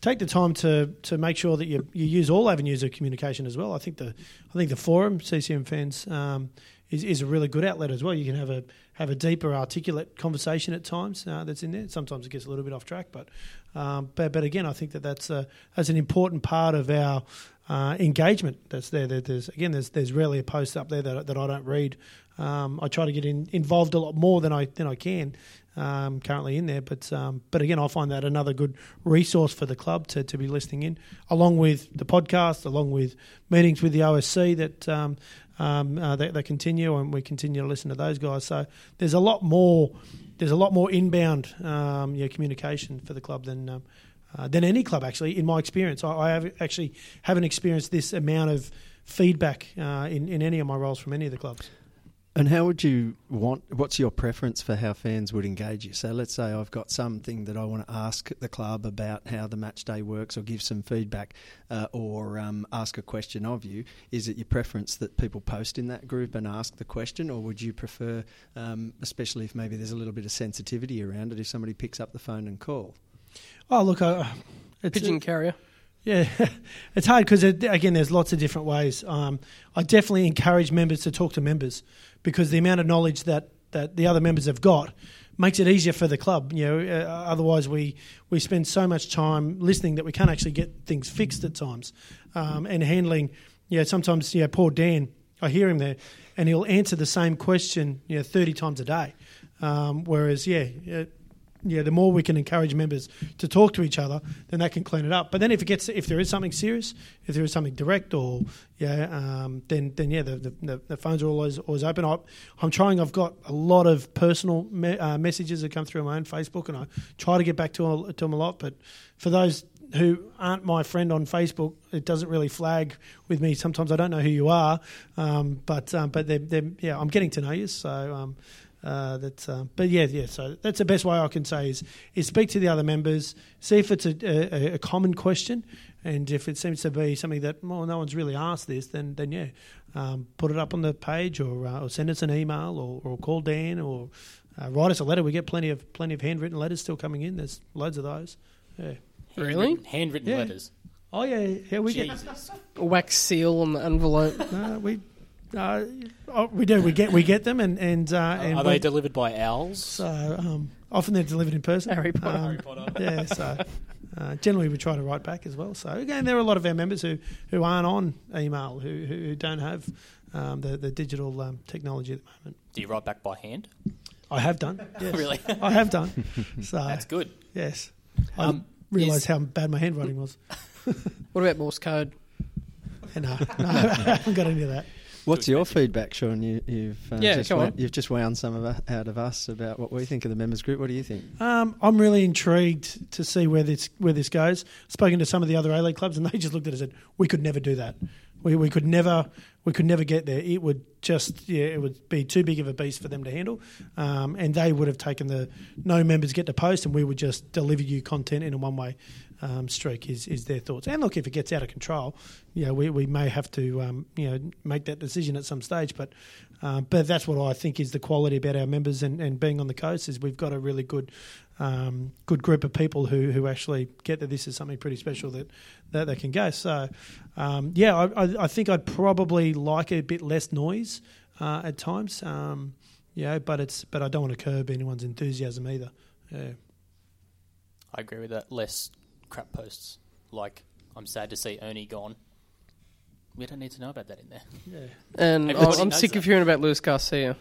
take the time to to make sure that you you use all avenues of communication as well. I think the I think the forum CCM fans um, is, is a really good outlet as well. You can have a have a deeper, articulate conversation at times uh, that's in there. Sometimes it gets a little bit off track, but um, but but again, I think that that's a, that's an important part of our uh, engagement that's there. There- There's again, there's there's rarely a post up there that, that I don't read. Um, I try to get in, involved a lot more than I than I can um, currently in there, but um, but again, I find that another good resource for the club to, to be listening in, along with the podcast, along with meetings with the OSC that. Um, uh, that continue, and we continue to listen to those guys. So there's a lot more, there's a lot more inbound um, yeah, communication for the club than um, uh, than any club actually. In my experience, I, I have actually haven't experienced this amount of feedback uh, in in any of my roles from any of the clubs. And how would you want? What's your preference for how fans would engage you? So let's say I've got something that I want to ask the club about how the match day works, or give some feedback, uh, or um, ask a question of you. Is it your preference that people post in that group and ask the question, or would you prefer, um, especially if maybe there's a little bit of sensitivity around it, if somebody picks up the phone and call? Oh look, uh, it's Pigeon carrier. Yeah, it's hard because again, there's lots of different ways. Um, I definitely encourage members to talk to members because the amount of knowledge that, that the other members have got makes it easier for the club. You know, uh, otherwise we we spend so much time listening that we can't actually get things fixed at times, um, and handling. You know, sometimes you know, poor Dan, I hear him there, and he'll answer the same question you know thirty times a day. Um, whereas, yeah, yeah, yeah, the more we can encourage members to talk to each other, then that can clean it up. But then if it gets, if there is something serious, if there is something direct, or yeah, um, then then yeah, the, the, the phones are always always open. I, I'm trying. I've got a lot of personal me, uh, messages that come through my own Facebook, and I try to get back to to them a lot. But for those who aren't my friend on Facebook, it doesn't really flag with me. Sometimes I don't know who you are, um, but um, but they're, they're, yeah, I'm getting to know you. So um, uh, that's uh, but yeah, yeah. So that's the best way I can say is is speak to the other members, see if it's a, a, a common question, and if it seems to be something that well, no one's really asked this, then then yeah, um, put it up on the page or, uh, or send us an email or, or call Dan or uh, write us a letter. We get plenty of plenty of handwritten letters still coming in. There's loads of those. Yeah. Really? Handwritten, handwritten Yeah. letters. Oh yeah, yeah. We get Jesus. A wax seal on the envelope. no, we. Uh, oh, we do. We get we get them, and and uh, and Are we- they delivered by owls? So um, often they're delivered in person. Harry Potter. Um, Harry Potter. Yeah. So uh, generally we try to write back as well. So again, there are a lot of our members who, who aren't on email, who who, who don't have um, the the digital um, technology at the moment. Do you write back by hand? I have done. Yes. Really? I have done. So That's good. yes, I Um, realised how bad my handwriting was. What about Morse code? No, no, I haven't got any of that. What's your feedback, Sean? You, you've uh, Yeah, just wound, you've just wound some of us, out of us about what we think of the members group. What do you think? Um, I'm really intrigued to see where this where this goes. Spoken to some of the other A League clubs, and they just looked at it and said, "We could never do that. We, we could never we could never get there. It would just yeah, it would be too big of a beast for them to handle, um, and they would have taken the no members get to post, and we would just deliver you content in a one way um, streak. Is is their thoughts? And look, if it gets out of control, you know, we, we may have to um, you know make that decision at some stage, but. Um, but that's what I think is the quality about our members and, and being on the coast is we've got a really good um, good group of people who, who actually get that this is something pretty special that that they can go. So um, yeah, I, I, think I'd probably like a bit less noise uh, at times. Um, but it's but I don't want to curb anyone's enthusiasm either. Yeah. I agree with that. Less crap posts. Like, I'm sad to see Ernie gone. We don't need to know about that in there. Yeah. And Everybody I'm sick that. of hearing about Luis Garcia.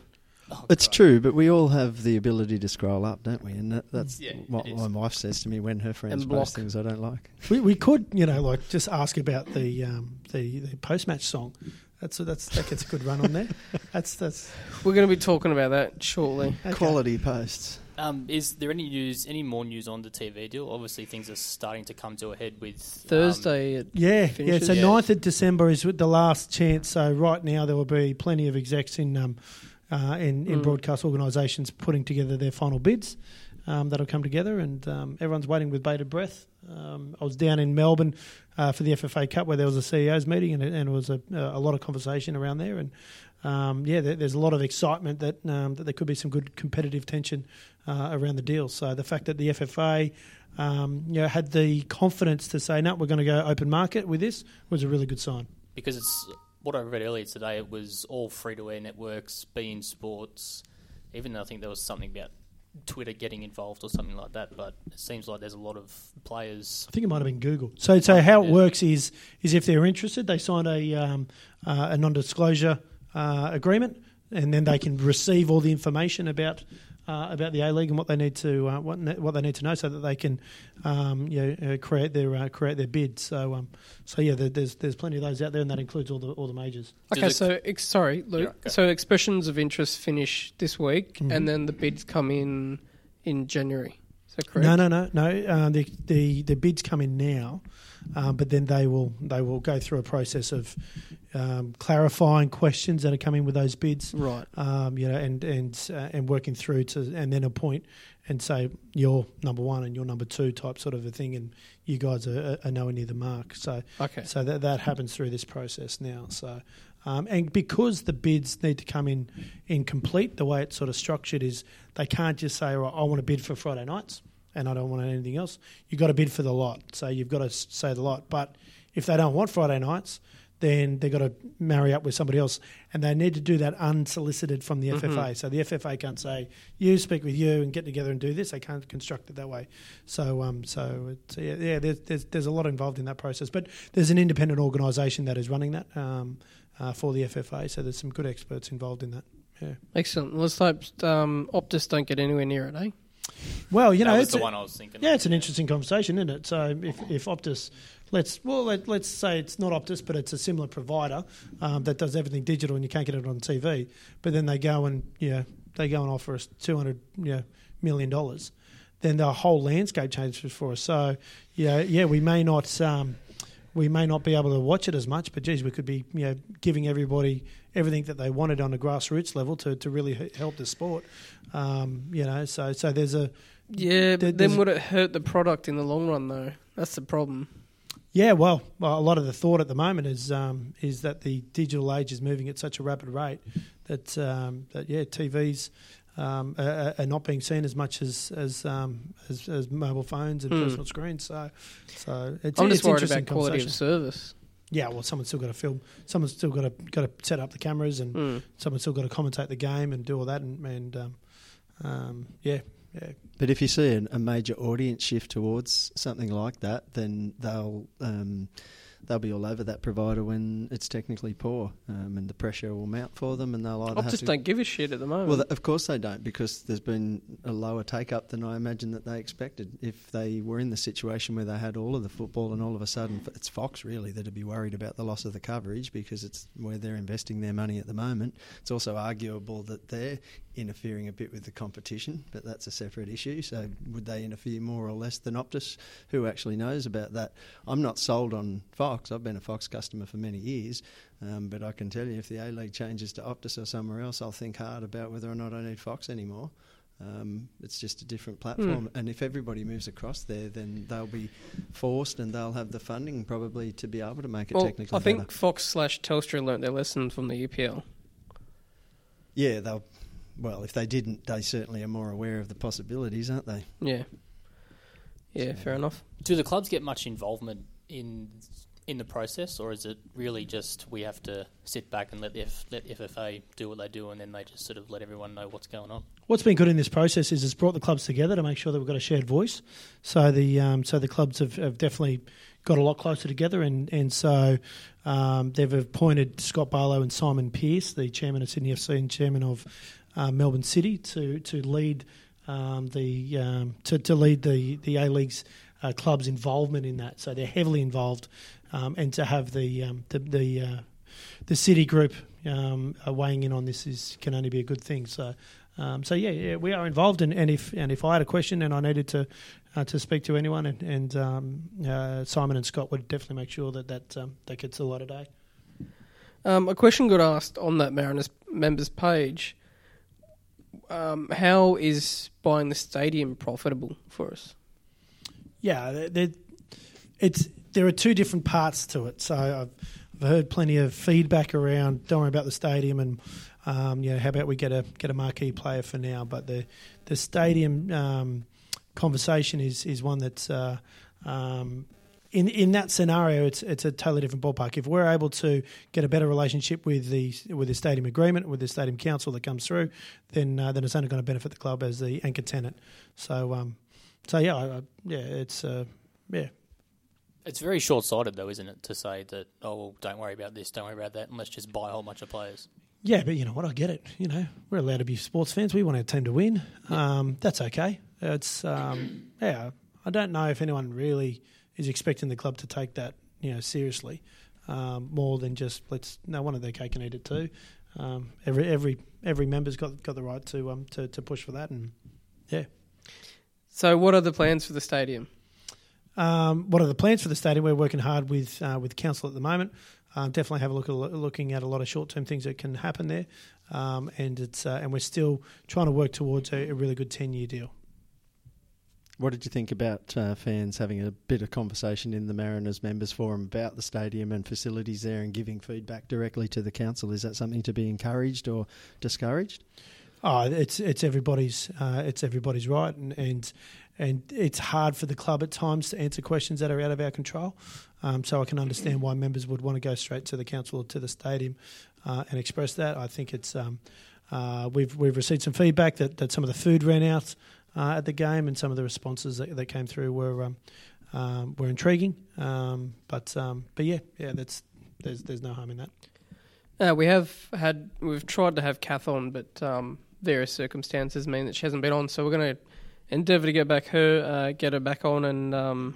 Oh, It's God. true, but we all have the ability to scroll up, don't we? And that, that's Yeah, what my wife says to me when her friends And post things I don't like. We, we could, you know, like just ask about the um, the, the post match song. That's that's that gets a good run on there. That's that's We're going to be talking about that shortly. okay. Quality posts. Um, is there any news, any more news on the TV deal? Obviously, things are starting to come to a head with um, Thursday at Yeah, finishes. yeah. So Yeah. 9th of December is the last chance. So right now there will be plenty of execs in um, uh, in, in Mm. broadcast organisations putting together their final bids. Um, that'll come together, and um, everyone's waiting with bated breath. Um, I was down in Melbourne uh, for the FFA Cup where there was a CEOs meeting, and, it- and it was a, a lot of conversation around there. And um, yeah, there, there's a lot of excitement that um, that there could be some good competitive tension uh, around the deal. So the fact that the FFA um, you know, had the confidence to say, no, we're going to go open market with this was a really good sign. because it's what I read earlier today, it was all free to air networks, being sports. Even though I think there was something about Twitter getting involved or something like that, but it seems like there's a lot of players. I think it might have been Google. So, so how it Yeah. works is is if they're interested, they sign a um, uh, a non-disclosure uh, agreement, and then they can receive all the information about uh, about the A League and what they need to uh, what ne- what they need to know, so that they can um, you know, uh, create their uh, create their bid. So, um, so yeah, there, there's there's plenty of those out there, and that includes all the all the majors. Okay, so ex- sorry, Luke. Yeah, okay. So expressions of interest finish this week, Mhm. and then the bids come in in January. Is that correct? No, no, no, no. Uh, the, the the bids come in now, um, but then they will they will go through a process of um, clarifying questions that are coming with those bids. Right. Um, you know, and and uh, and working through to and then appoint and say you're number one and you're number two type sort of a thing, and you guys are, are nowhere near the mark. So Okay. so that that happens through this process now. So. Um, and because the bids need to come in incomplete, the way it's sort of structured is they can't just say, right, I want to bid for Friday nights and I don't want anything else. You've got to bid for the lot. So you've got to say the lot. But if they don't want Friday nights, then they've got to marry up with somebody else. And they need to do that unsolicited from the FFA. So the FFA can't say, you speak with you and get together and do this. They can't construct it that way. So um, so it's, yeah, yeah there's, there's, there's a lot involved in that process. But there's an independent organisation that is running that um, uh, for the FFA. So there's some good experts involved in that. Yeah. Excellent. Let's hope um, Optus don't get anywhere near it, eh? Well, you that know, was it's the a- one I was thinking. Yeah, of. it's an interesting conversation, isn't it? So if, if Optus, let's well let, let's say it's not Optus, but it's a similar provider um, that does everything digital, and you can't get it on TV. But then they go and yeah, they go and offer us two hundred yeah, million dollars. Then the whole landscape changes for us. So yeah, yeah, we may not. Um, we may not be able to watch it as much, but geez, we could be you know giving everybody everything that they wanted on a grassroots level to, to really help the sport. Um, you know, so so there's a Yeah, There- but then would it hurt the product in the long run, though? That's the problem. Yeah, well, well, a lot of the thought at the moment is um, is that the digital age is moving at such a rapid rate that that, that yeah, TVs um, are, are not being seen as much as as um, as, as mobile phones and Hmm. personal screens. So, so it's, I'm it's just worried interesting about quality of service. Yeah, well, someone's still got to film. Someone's still got to got to set up the cameras, and Mm. someone's still got to commentate the game and do all that. And, and um, um, yeah, yeah, But if you see an, a major audience shift towards something like that, then they'll um, they'll be all over that provider when it's technically poor, um, and the pressure will mount for them, and they'll either have Optus to. don't give a shit at the moment. well, th- of course they don't, because there's been a lower take up than I imagine that they expected. If they were in the situation where they had all of the football, and all of a sudden it's Fox really that'd be worried about the loss of the coverage because it's where they're investing their money at the moment. It's also arguable that they're interfering a bit with the competition, but that's a separate issue. So would they interfere more or less than Optus? Who actually knows about that? I'm not sold on Fox. I've been a Fox customer for many years, um, but I can tell you if the A League changes to Optus or somewhere else, I'll think hard about whether or not I need Fox anymore. Um, it's just a different platform, and if everybody moves across there, then they'll be forced, and they'll have the funding probably to be able to make it well, technically I think better. Fox slash Telstra learnt their lesson from the EPL. Yeah, they'll. Well, if they didn't, they certainly are more aware of the possibilities, aren't they? Yeah. Yeah, So- fair enough. Do the clubs get much involvement in in the process, or is it really just we have to sit back and let the F, let FFA do what they do, and then they just sort of let everyone know what's going on? What's been good in this process is it's brought the clubs together to make sure that we've got a shared voice. So the um, so the clubs have, have definitely got a lot closer together, and and so um, they've appointed Scott Barlow and Simon Pearce, the chairman of Sydney FC and chairman of uh, Melbourne City, to to lead um, the um, to, to lead the the A League's uh, clubs' involvement in that. So they're heavily involved, um, and to have the um, the the, uh, the city group um, uh, weighing in on this is can only be a good thing. So. Um, so yeah, yeah, we are involved, and, and if and if I had a question and I needed to uh, to speak to anyone, and, and uh, Simon and Scott would definitely make sure that that that gets a light of day. A question got asked on that Mariners members page. Um, how is buying the stadium profitable for us? Yeah, it's there are two different parts to it. So I've, I've heard plenty of feedback around. Don't worry about the stadium, and um, you know, how about we get a get a marquee player for now? But the the stadium um, conversation is is one that's uh, um, in in that scenario, it's it's a totally different ballpark. If we're able to get a better relationship with the with the stadium agreement, with the stadium council that comes through, then uh, then it's only going to benefit the club as the anchor tenant. So um, so yeah, I, I, yeah, it's uh, yeah. It's very short sighted, though, isn't it, to say that, oh, well, don't worry about this, don't worry about that, and let's just buy a whole bunch of players. Yeah, but you know what? I get it. You know, we're allowed to be sports fans. We want our team to win. Um, that's okay. It's um, yeah. I don't know if anyone really is expecting the club to take that you know seriously, um, more than just let's no one of their cake and eat it too. Um, every every every member's got got the right to um to, to push for that, and yeah. So, what are the plans for the stadium? Um, what are the plans for the stadium? We're working hard with uh, with council at the moment. Um, definitely have a look at looking at a lot of short term things that can happen there, um, and it's uh, and we're still trying to work towards a, a really good ten year deal. What did you think about uh, fans having a bit of conversation in the Mariners members forum about the stadium and facilities there and giving feedback directly to the council? Is that something to be encouraged or discouraged? Oh, it's it's everybody's uh, it's everybody's right, and, and and it's hard for the club at times to answer questions that are out of our control. Um, so I can understand why members would want to go straight to the council or to the stadium uh, and express that. I think it's um, uh, we've we've received some feedback that, that some of the food ran out uh, at the game, and some of the responses that, that came through were um, um were intriguing. Um, but um, but yeah, yeah, that's there's there's no harm in that. Uh, we have had we've tried to have Kath on, but various circumstances mean that she hasn't been on. So we're going to endeavour to get back her, uh, get her back on, and um,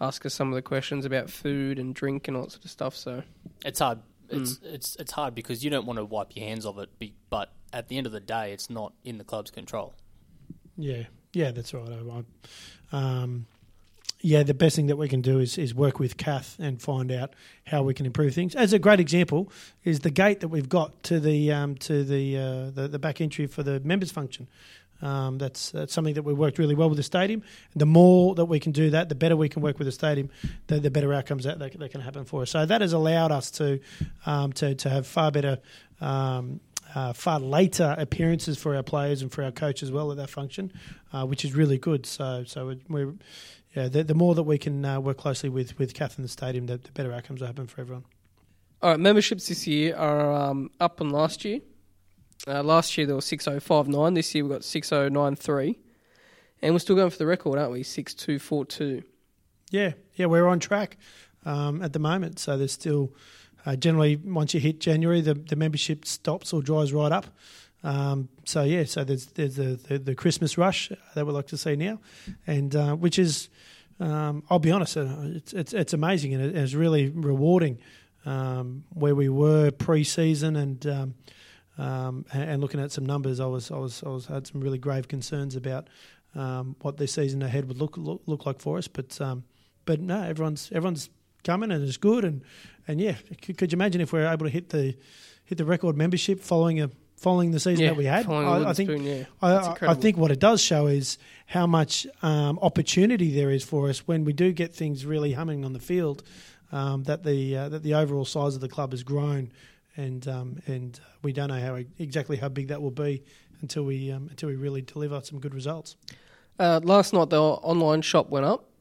ask her some of the questions about food and drink and all that sort of stuff. So it's hard. It's mm. it's it's hard because you don't want to wipe your hands of it, but at the end of the day, it's not in the club's control. Yeah, yeah, that's right. I, um, yeah, the best thing that we can do is, is work with Kath and find out how we can improve things. As a great example is the gate that we've got to the um, to the, uh, the, the back entry for the members function. Um, that's, that's something that we worked really well with the stadium. The more that we can do that, the better we can work with the stadium, the, the better outcomes that, that, that, can happen for us. So that has allowed us to um, to, to have far better. Um, uh, far later appearances for our players and for our coach as well at that function, uh, which is really good. So, so we're yeah, the, the more that we can uh, work closely with with Kath in the stadium, the, the, better outcomes will happen for everyone. All right, memberships this year are um, up on last year. Uh, last year there was six oh five nine. This year we've got six oh nine three, and we're still going for the record, aren't we? Six two four two. Yeah, yeah, we're on track um, at the moment. So there's still uh, generally once you hit January, the the membership stops or dries right up. Um, so yeah, so there's there's the, the, the, Christmas rush that we like to see now, and uh, which is, um, I'll be honest, uh, it's, it's, it's amazing and it's really rewarding. Um, where we were pre-season and, um, um, and, and looking at some numbers, I was I was I was had some really grave concerns about um, what this season ahead would look look, look like for us. But but no, everyone's everyone's coming and it's good and and yeah, could, could you imagine if we are able to hit the hit the record membership following a following the season yeah, that we had. I, I, think spoon, yeah. I, I, think what it does show is how much um, opportunity there is for us when we do get things really humming on the field. Um, that the uh, that the overall size of the club has grown, and um, and we don't know how exactly how big that will be until we um, until we really deliver some good results. Uh, last night the online shop went up.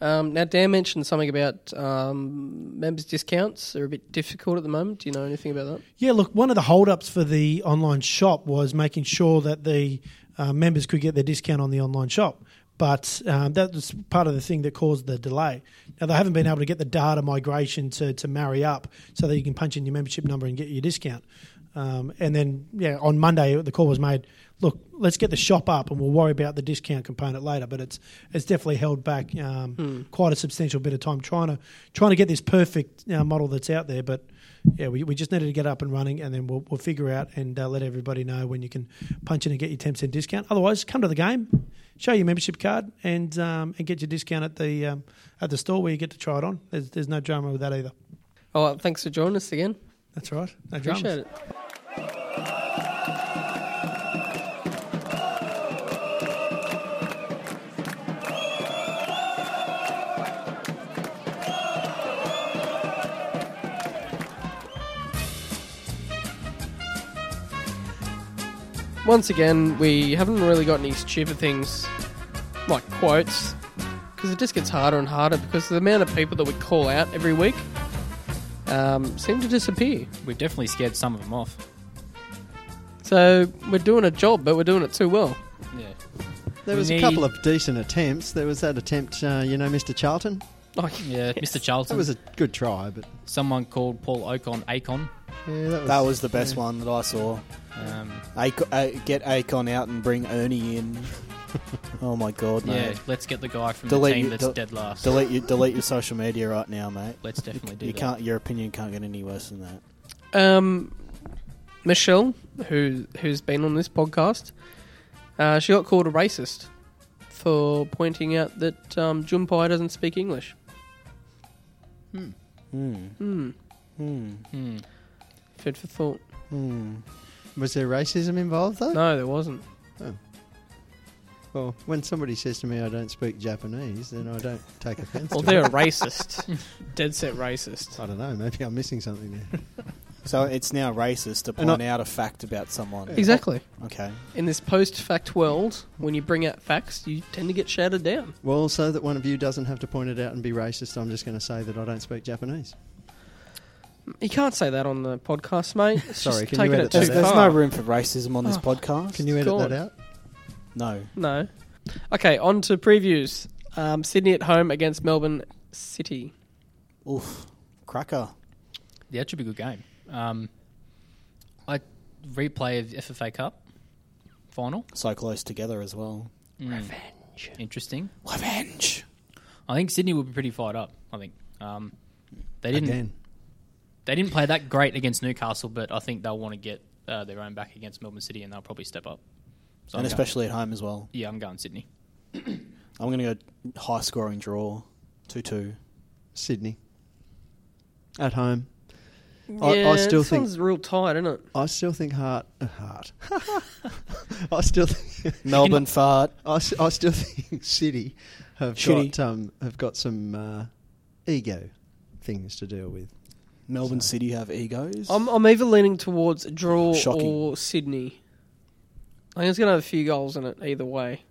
Um, now, Dan mentioned something about um, members' discounts are a bit difficult at the moment. Do you know anything about that? Yeah, look, one of the hold-ups for the online shop was making sure that the uh, members could get their discount on the online shop. But um, that was part of the thing that caused the delay. Now, they haven't been able to get the data migration to, to marry up so that you can punch in your membership number and get your discount. Um, and then, yeah, on Monday, the call was made look, let's get the shop up and we'll worry about the discount component later. But it's it's definitely held back um, mm. quite a substantial bit of time trying to trying to get this perfect uh, model that's out there. But yeah, we, we just needed to get up and running, and then we'll, we'll figure out and uh, let everybody know when you can punch in and get your ten percent discount. Otherwise, come to the game, show your membership card, and um, and get your discount at the um, at the store where you get to try it on. There's, there's no drama with that either. Oh, well, thanks for joining us again. That's right. No Appreciate dramas. it. once again, we haven't really got any stupid things like quotes because it just gets harder and harder because the amount of people that we call out every week um, seem to disappear. We've definitely scared some of them off. So we're doing a job, but we're doing it too well. Yeah. There We was a couple of decent attempts. There was that attempt, uh, you know, Mr. Charlton. Oh, Yeah, Mr. Charlton. That was a good try, but Someone called Paul Okon Acon. yeah, that was, That was the best one that I saw. Um, Ac- uh, get Akon out and bring Ernie in. oh my god, yeah, mate! let's get the guy from Delete the team you- that's del- dead last. Delete your delete your social media right now, mate. Let's definitely do you that. can't. Your opinion can't get any worse than that. Um, Michelle, who who's been on this podcast, uh, she got called a racist for pointing out that um, Jumpei doesn't speak English. Hmm. Hmm. Hmm. Hmm. Food for thought. Hmm. Was there racism involved though? No, there wasn't. Well, when somebody says to me I don't speak Japanese, then I don't take offence. Well, to they're it. a racist. Dead set racist. I don't know. Maybe I'm missing something there. So it's now racist to point out a fact about someone. Exactly. Okay. In this post-fact world, when you bring out facts, you tend to get shouted down. Well, so that one of you doesn't have to point it out and be racist, I'm just going to say that I don't speak Japanese. You can't say that on the podcast, mate. It's Sorry, can you edit it There's, that there's no room for racism on this Oh, podcast. Can you edit God. that out? No. No. Okay, on to previews. Um, Sydney at home against Melbourne City. Oof. Cracker. Yeah, that should be a good game. Um, I replay of the FFA Cup final. So close together as well. Revenge. Interesting. Revenge. I think Sydney will be pretty fired up. I think um, they didn't. Again. They didn't play that great against Newcastle, but I think they'll want to get uh, their own back against Melbourne City, and they'll probably step up. So and I'm especially at home as well. yeah, I'm going Sydney. I'm going to go high scoring draw. 2 2. Sydney. At home. I- Yeah, I still think- one's real tight, isn't it? I still think Heart. Uh, Heart. I still think. Melbourne fart. I, s- I still think City have Shitty. got um, have got some uh, ego things to deal with. Melbourne City have egos. I'm, I'm either leaning towards a draw Shocking. or Sydney. I think it's going to have a few goals in it either way.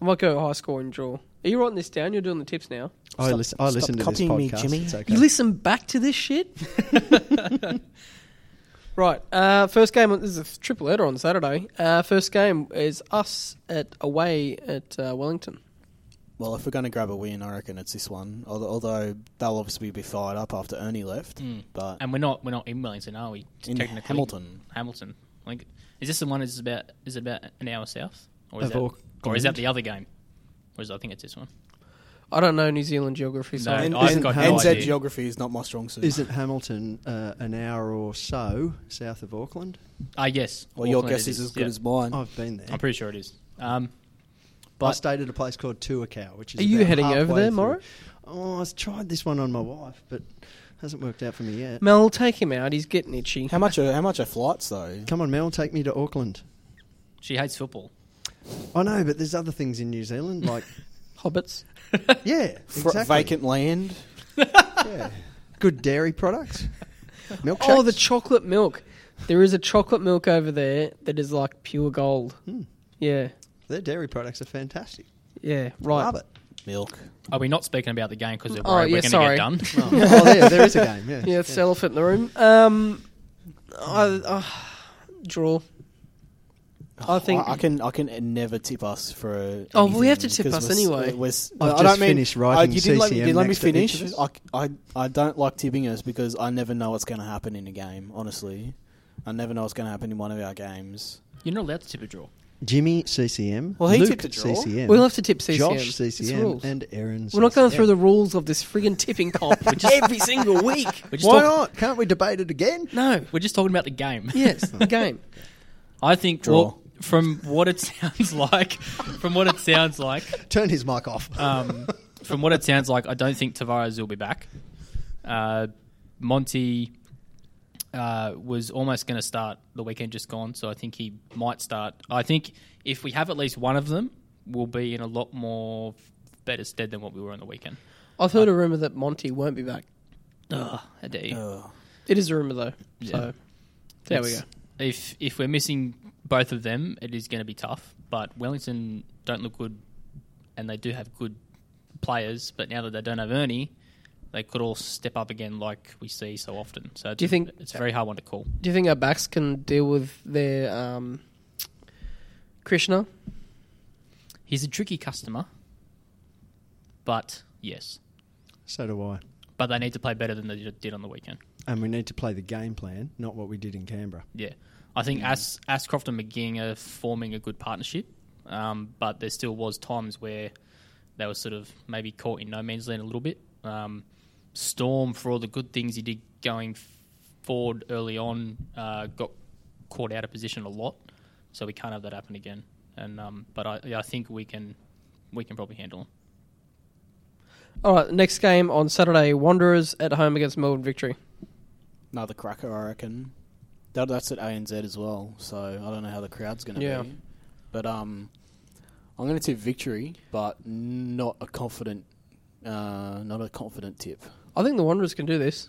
I might go high scoring draw. Are you writing this down? You're doing the tips now. I Stop- listen. I stop listen to this copying me. Jimmy. It's okay. You listen back to this shit? right. Uh, first game, this is a triple header on Saturday. Uh, first game is us at away at uh, Wellington. well, if we're going to grab a win, I reckon it's this one. Although, although they'll obviously be fired up after Ernie left. Mm. But And we're not we're not in Wellington, are we? in Hamilton. Hamilton. Like, is this the one? Is about is it about an hour south, or is that, or is that the other game? Or is I think it's this one. I don't know New Zealand geography, so No, I've and- got no NZ idea. geography is not my strong suit. Isn't Hamilton uh, an hour or so south of Auckland? Ah, yes. well, your Auckland guess is as good yeah. as mine. I've been there. I'm pretty sure it is. Um, I but stayed at a place called Tuakau, which is. Are you heading over there, through- Morrow? Oh, I've tried this one on my wife, but hasn't worked out for me yet. Mel, take him out. He's getting itchy. How much? Are, how much are flights though? Come on, Mel, take me to Auckland. she hates football. I know, but there's other things in New Zealand, like Hobbits. yeah, Fr- exactly. Vacant land. Yeah. Good dairy products. Milkshakes. Oh, the chocolate milk. There is a chocolate milk over there that is like pure gold. Hmm. Yeah, Their dairy products are fantastic. yeah, right. Love it. Milk. Are we not speaking about the game because we're Oh, worried yeah, we're going sorry. to get done? Oh, there, there is a game. Yeah, Yeah, it's the elephant in the room. Um, I, uh, draw. I think. I, I can. I can never tip us for. A, Oh, we have to anything, tip 'cause us we're s- anyway. we're s- I've I just don't mean- finished writing I, you didn't let me, CCM you let me next to each finish. of. I, I, I don't like tipping us because I never know what's going to happen in a game. Honestly, I never know what's going to happen in one of our games. You're not allowed to tip a draw. Jimmy CCM. Well, he Luke tipped a draw. CCM. we'll have to tip CCM. Josh CCM and Aaron. We're not going through the rules of this friggin' tipping comp every single week. We're just, Why talk- not? Can't we debate it again? No. we're just talking about the game. Yes, the game. I think Draw. well, from what it sounds like, from what it sounds like, Turn his mic off. um, from what it sounds like, I don't think Tavares will be back. Uh, Monty uh, was almost going to start the weekend just gone, so I think he might start. I think if we have at least one of them, we'll be in a lot more better stead than what we were on the weekend. I've heard a rumor that Monty won't be back. Ugh, how dare you. Ugh. It is a rumor though. Yeah. So there we go. If if we're missing both of them, it is going to be tough. But Wellington don't look good, and they do have good players, but now that they don't have Ernie, they could all step up again like we see so often. So Do you think- it's a very hard one to call? Do you think our backs can deal with their um, Krishna? He's a tricky customer, but yes, So do I. but they need to play better than they did- did on the weekend. And we need to play the game plan, not what we did in Canberra. Yeah, I think As Ascroft and McGing are forming a good partnership, um, but there still was times where they were sort of maybe caught in no man's land a little bit. Um, Storm, for all the good things he did going forward early on, uh, got caught out of position a lot, so we can't have that happen again. And um, but I, yeah, I think we can we can probably handle them. All right, next game on Saturday: Wanderers at home against Melbourne Victory. Another cracker, I reckon. That, that's at ANZ as well, so I don't know how the crowd's going to Yeah. be. But um, I'm going to tip victory, but not a confident, uh, not a confident tip. I think the Wanderers can do this.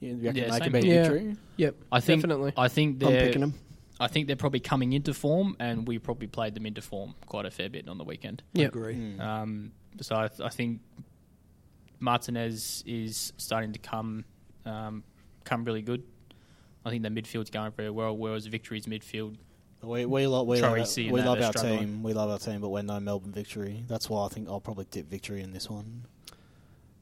You reckon Yeah, they same can beat here. victory? Yep, I think definitely. I think I'm they're picking them. I think they're probably coming into form, and we probably played them into form quite a fair bit on the weekend. Yep. Agree. Hmm. Um, so I, th- I think Martinez is starting to come um, come really good. I think the midfield's going very well, whereas Victory's midfield. We we, lo- we, love, Tracy and we that love are our struggling. team. We love our team, but we're no Melbourne victory. That's why I think I'll probably tip victory in this one.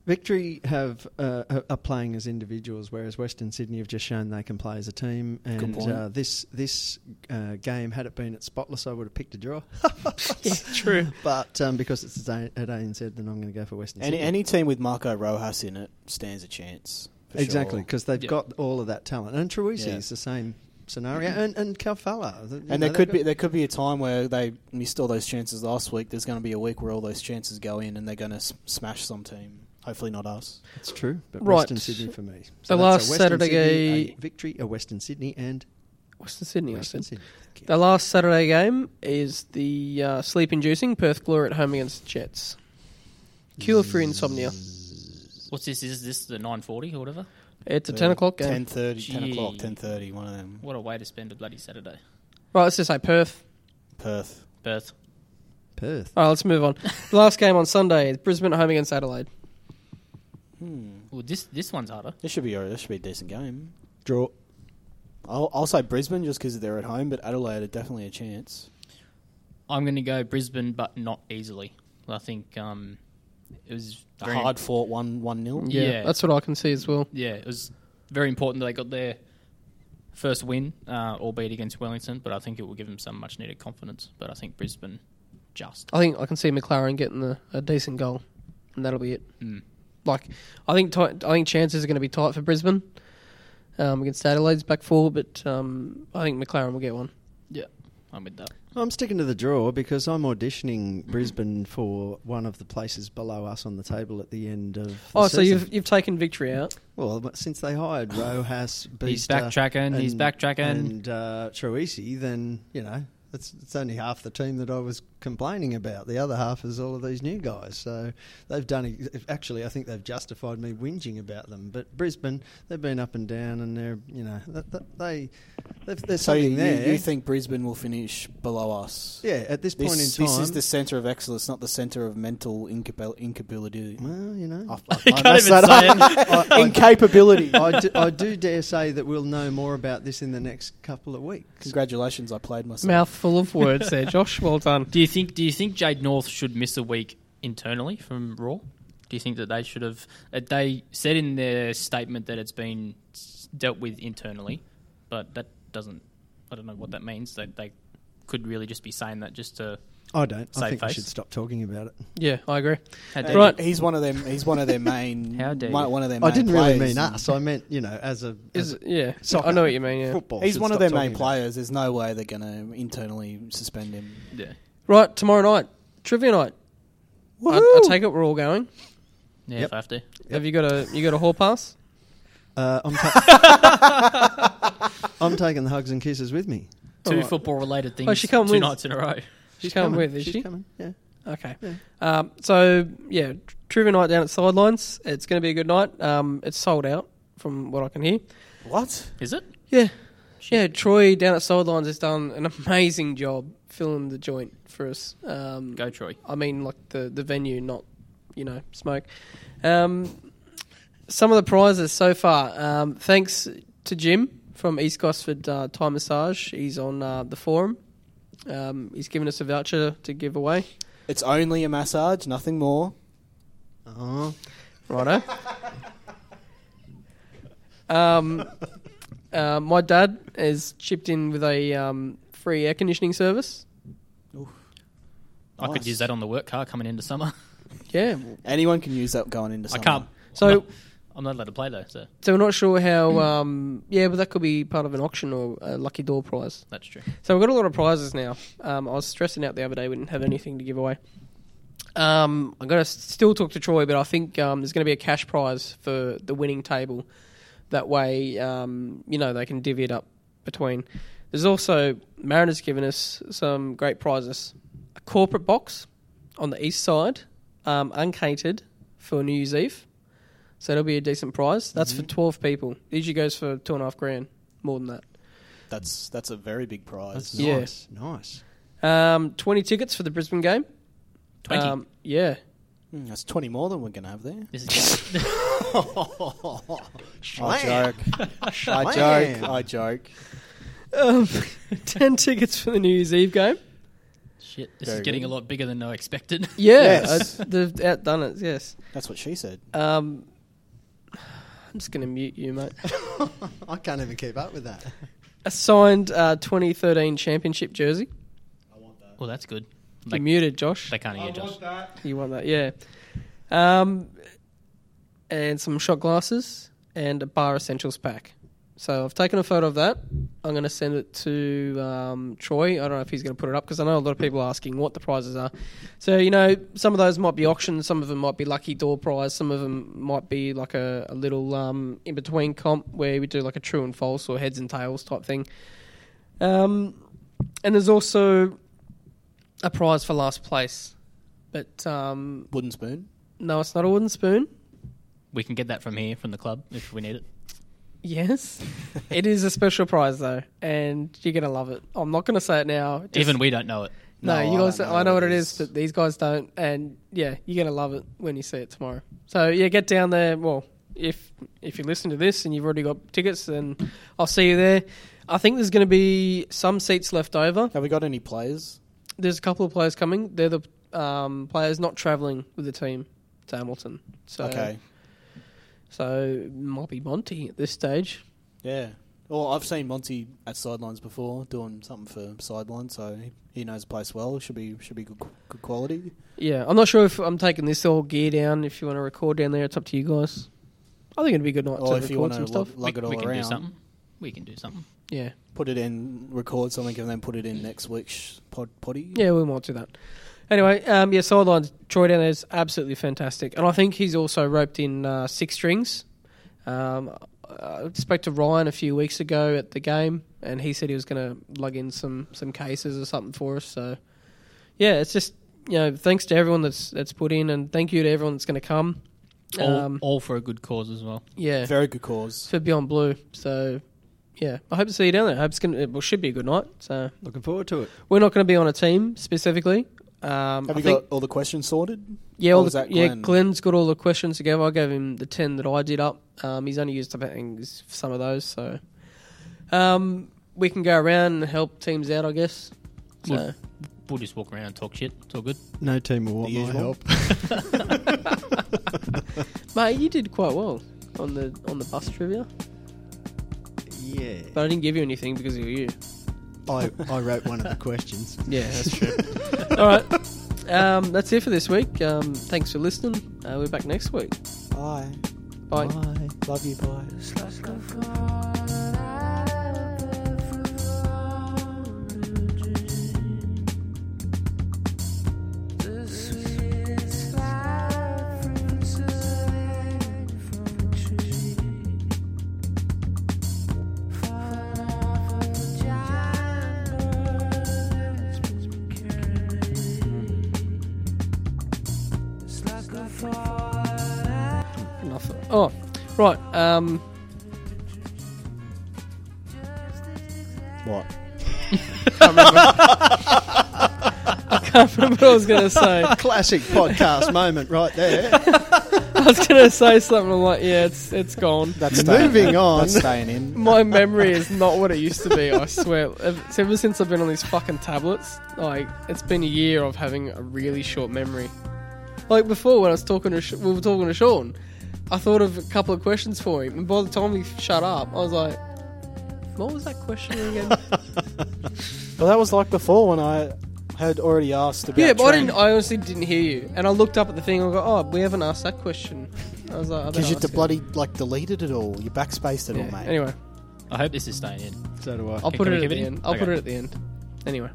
Victory have uh, are- are playing as individuals, whereas Western Sydney have just shown they can play as a team. And point. uh, this this uh, game, had it been at Spotless, I would have picked a draw. yeah, true. But um, because it's at A- at ANZ, then I'm going to go for Western Any Sydney. any team with Marco Rojas in it stands a chance. for exactly sure. because they've Yeah. got all of that talent, and Troisi Yeah. is the same scenario, and and Calfella. you know, And there could be there could be a time where they missed all those chances last week. There's going to be a week where all those chances go in, and they're going to s- smash some team. Hopefully, not us. It's true, but Right. Western Sydney for me. The that's a last Western Saturday Sydney, ga- a victory, a Western Sydney, and Western Sydney. I Western. Sydney. The last Saturday game is the uh, sleep-inducing Perth Glory at home against Jets. Cure for insomnia. What's this? Is this the nine forty or whatever? It's a ten o'clock game. 10.30, 10 o'clock, ten thirty. One of them. What a way to spend a bloody Saturday. Right, let's just say Perth. Perth. Perth. Perth. All right, let's move on. the last game on Sunday is Brisbane at home against Adelaide. Hmm. Well, this this one's harder. This should be a, this should be a decent game. Draw. I'll, I'll say Brisbane just because they're at home, but Adelaide are definitely a chance. I'm going to go Brisbane, but not easily. I think um, it was A hard fought one one nil. Yeah, Yeah. that's what I can see as well. yeah, it was very important that they got their first win, uh, albeit against Wellington. But I think it will give them some much needed confidence. But I think Brisbane just. I think I can see Maclaren getting the, a decent goal, and that'll be it. Mm. Like, I think ti I think chances are going to be tight for Brisbane um, against Adelaide's back four, but um, I think Maclaren will get one. Yeah, I'm with that. I'm sticking to the draw because I'm auditioning Brisbane for one of the places below us on the table at the end of. The Oh, so season. you've you've taken victory out. well since they hired Rojas, He's Beister, backtracking. He's backtracking. and uh, Troisi, then you know it's it's only half the team that I was complaining about. The other half is all of these new guys. So they've done. ex- Actually, I think they've justified me whinging about them. But Brisbane, they've been up and down, and they're you know th- th- they they've, there's So you, there. you think Brisbane will finish below us? yeah, at this point This, in this is the centre of excellence, not the centre of mental incapabil- incapability. well, you know. I, I, You I can't messed even that say up. Incapability. I, do, I do dare say that we'll know more about this in the next couple of weeks. Congratulations, I played myself. Mouthful of words there, Josh. Well done. Do you think? Do you think Jade North should miss a week internally from Roar? Do you think that they should have? uh, They said in their statement that it's been dealt with internally, but that doesn't. I don't know what that means. They they could really just be saying that just to. I don't. I Save think we should stop talking about it. Yeah, I agree. How dare Right. He's one of them. He's one of their main. How dare one, you. one of their. I didn't really mean us. I meant you know as a as a yeah, soccer, I know what you mean. Yeah. football. He's one of their talking main about players. There's no way they're going to internally suspend him. Yeah. Right, tomorrow night, trivia night. I, I take it we're all going. Yeah, Yep. if I have to. Have you got a you got a hall pass? Uh, I'm, ta- I'm taking the hugs and kisses with me. Two Alright. football related things. Oh, she come two with- nights in a row. She's coming with, is She's she? coming. Yeah. Okay. Yeah. Um, so yeah, tr- trivia night down at Sidelines. It's going to be a good night. Um, it's sold out from what I can hear. What? Is it? Yeah, yeah. Troy down at Sidelines has done an amazing job filling the joint for us. Um, Go Troy. I mean, like the the venue, not you know, smoke. Um, some of the prizes so far. Um, thanks to Jim from East Gosford uh, Thai Massage. He's on uh, the forum. Um, he's given us a voucher to give away. It's only a massage, nothing more. Oh, Righto. um, uh, my dad has chipped in with a um, free air conditioning service. I could Nice. use that on the work car coming into summer. Yeah. Anyone can use that going into I summer. can't. So I'm not, I'm not allowed to play though, so So we're not sure how. Um, yeah, but that could be part of an auction or a lucky door prize. that's true. So we've got a lot of prizes now. Um, I was stressing out the other day we didn't have anything to give away. Um, I'm going to still talk to Troy, but I think um, there's going to be a cash prize for the winning table. That way, um, you know, they can divvy it up between. There's also Mariners given us some great prizes. A corporate box on the east side, um, uncatered for New Year's Eve. So that'll be a decent prize. That's for 12 people. Usually goes for two and a half grand, more than that. That's that's a very big prize. that's Yeah. nice. Nice. Um, 20 tickets for the Brisbane game. 20. Um, yeah. Hmm, that's twenty more than we're going to have there. This is I joke. I joke. I joke. Um, 10 tickets for the New Year's Eve game. shit. This Very is getting good. a lot bigger than I expected. Yeah, Yes. uh, they've outdone it, yes. That's what she said. Um, I'm just going to mute you, mate. I can't even keep up with that. A signed uh, 2013 championship jersey. well, that's good. You They, muted, Josh. they can't hear Josh. You want that, yeah. Um, and some shot glasses and a bar essentials pack. So I've taken a photo of that. I'm going to send it to um, Troy. I don't know if he's going to put it up because I know a lot of people are asking what the prizes are. So you know, some of those might be auctions, some of them might be lucky door prize, some of them might be like a, a little um, in between comp where we do like a true and false or heads and tails type thing. Um, and there's also a prize for last place, but um, Wooden spoon. no, it's not a wooden spoon. We can get that from here, from the club, if we need it. Yes, it is a special prize though, and you're gonna love it. I'm not gonna say it now. just- Even we don't know it. no, No, you guys. don't know I know what what it it is. is, but these guys don't. And yeah, you're gonna love it when you see it tomorrow. So yeah, get down there. Well, if if you listen to this and you've already got tickets, then I'll see you there. I think there's going to be some seats left over. Have we got any players? There's a couple of players coming. They're the um, players not travelling with the team to Hamilton. So okay. so might be Monty at this stage. Yeah. Well, I've seen Monty at sidelines before doing something for sidelines, so he- he knows the place well. Should be should be good good quality. Yeah, I'm not sure if I'm taking this all gear down. If you want to record down there, it's up to you guys. I think it'd be a good night Or to if you record want some to stuff. lug, lug we, it all we can around, do something. We can do something. Yeah, put it in, record something, and then put it in next week's pod potty. yeah, we might do that. Anyway, um, yeah, sidelines. Troy down there is absolutely fantastic, and I think he's also roped in uh, six strings. Um, I spoke to Ryan a few weeks ago at the game, and he said he was going to lug in some some cases or something for us. So, yeah, it's just you know, thanks to everyone that's that's put in, and thank you to everyone that's going to come. All, Um, all for a good cause as well. yeah, Very good cause. for Beyond Blue. So, yeah, I hope to see you down there. I hope it's gonna, it should be a good night. So, Looking forward to it. we're not going to be on a team specifically. Um, Have I you think, got all the questions sorted? yeah, or all was the, that yeah, Glenn? Glenn's got all the questions together. I gave him the ten that I did up. Um, he's only used up I think, some of those, so um, we can go around and help teams out, I guess. So, Well- We'll just walk around and talk shit. It's all good. No team will want The my usual. help. mate, you did quite well on the on the bus trivia, yeah. but I didn't give you anything because of you. I, I wrote one of the questions. Yeah, that's true. All right. Um, that's it for this week. Um, thanks for listening. Uh, we're back next week. Bye. Bye. Love you. Bye. Oh, right. Um, What? I can't remember what I was going to say. Classic podcast moment right there. I was going to say something I'm like, yeah, it's it's gone. That's staying, Moving on. That's staying in. My memory is not what it used to be. I swear. Ever ever since I've been on these fucking tablets, like it's been a year of having a really short memory. Like before, when I was talking to Sh- we were talking to Sean, I thought of a couple of questions for him, and by the time he shut up, I was like, "What was that question again?" Well, that was like before when I had already asked about. yeah, but I Trent. didn't. I honestly didn't hear you, and I looked up at the thing. and I go, "Oh, we haven't asked that question." I was like, Because you ask de- bloody like deleted it all. You backspaced it Yeah. all, mate. Anyway, I hope this is staying in. so do I. I'll Can- put can it we at keep the it in? end. I'll put Okay. it at the end. Anyway,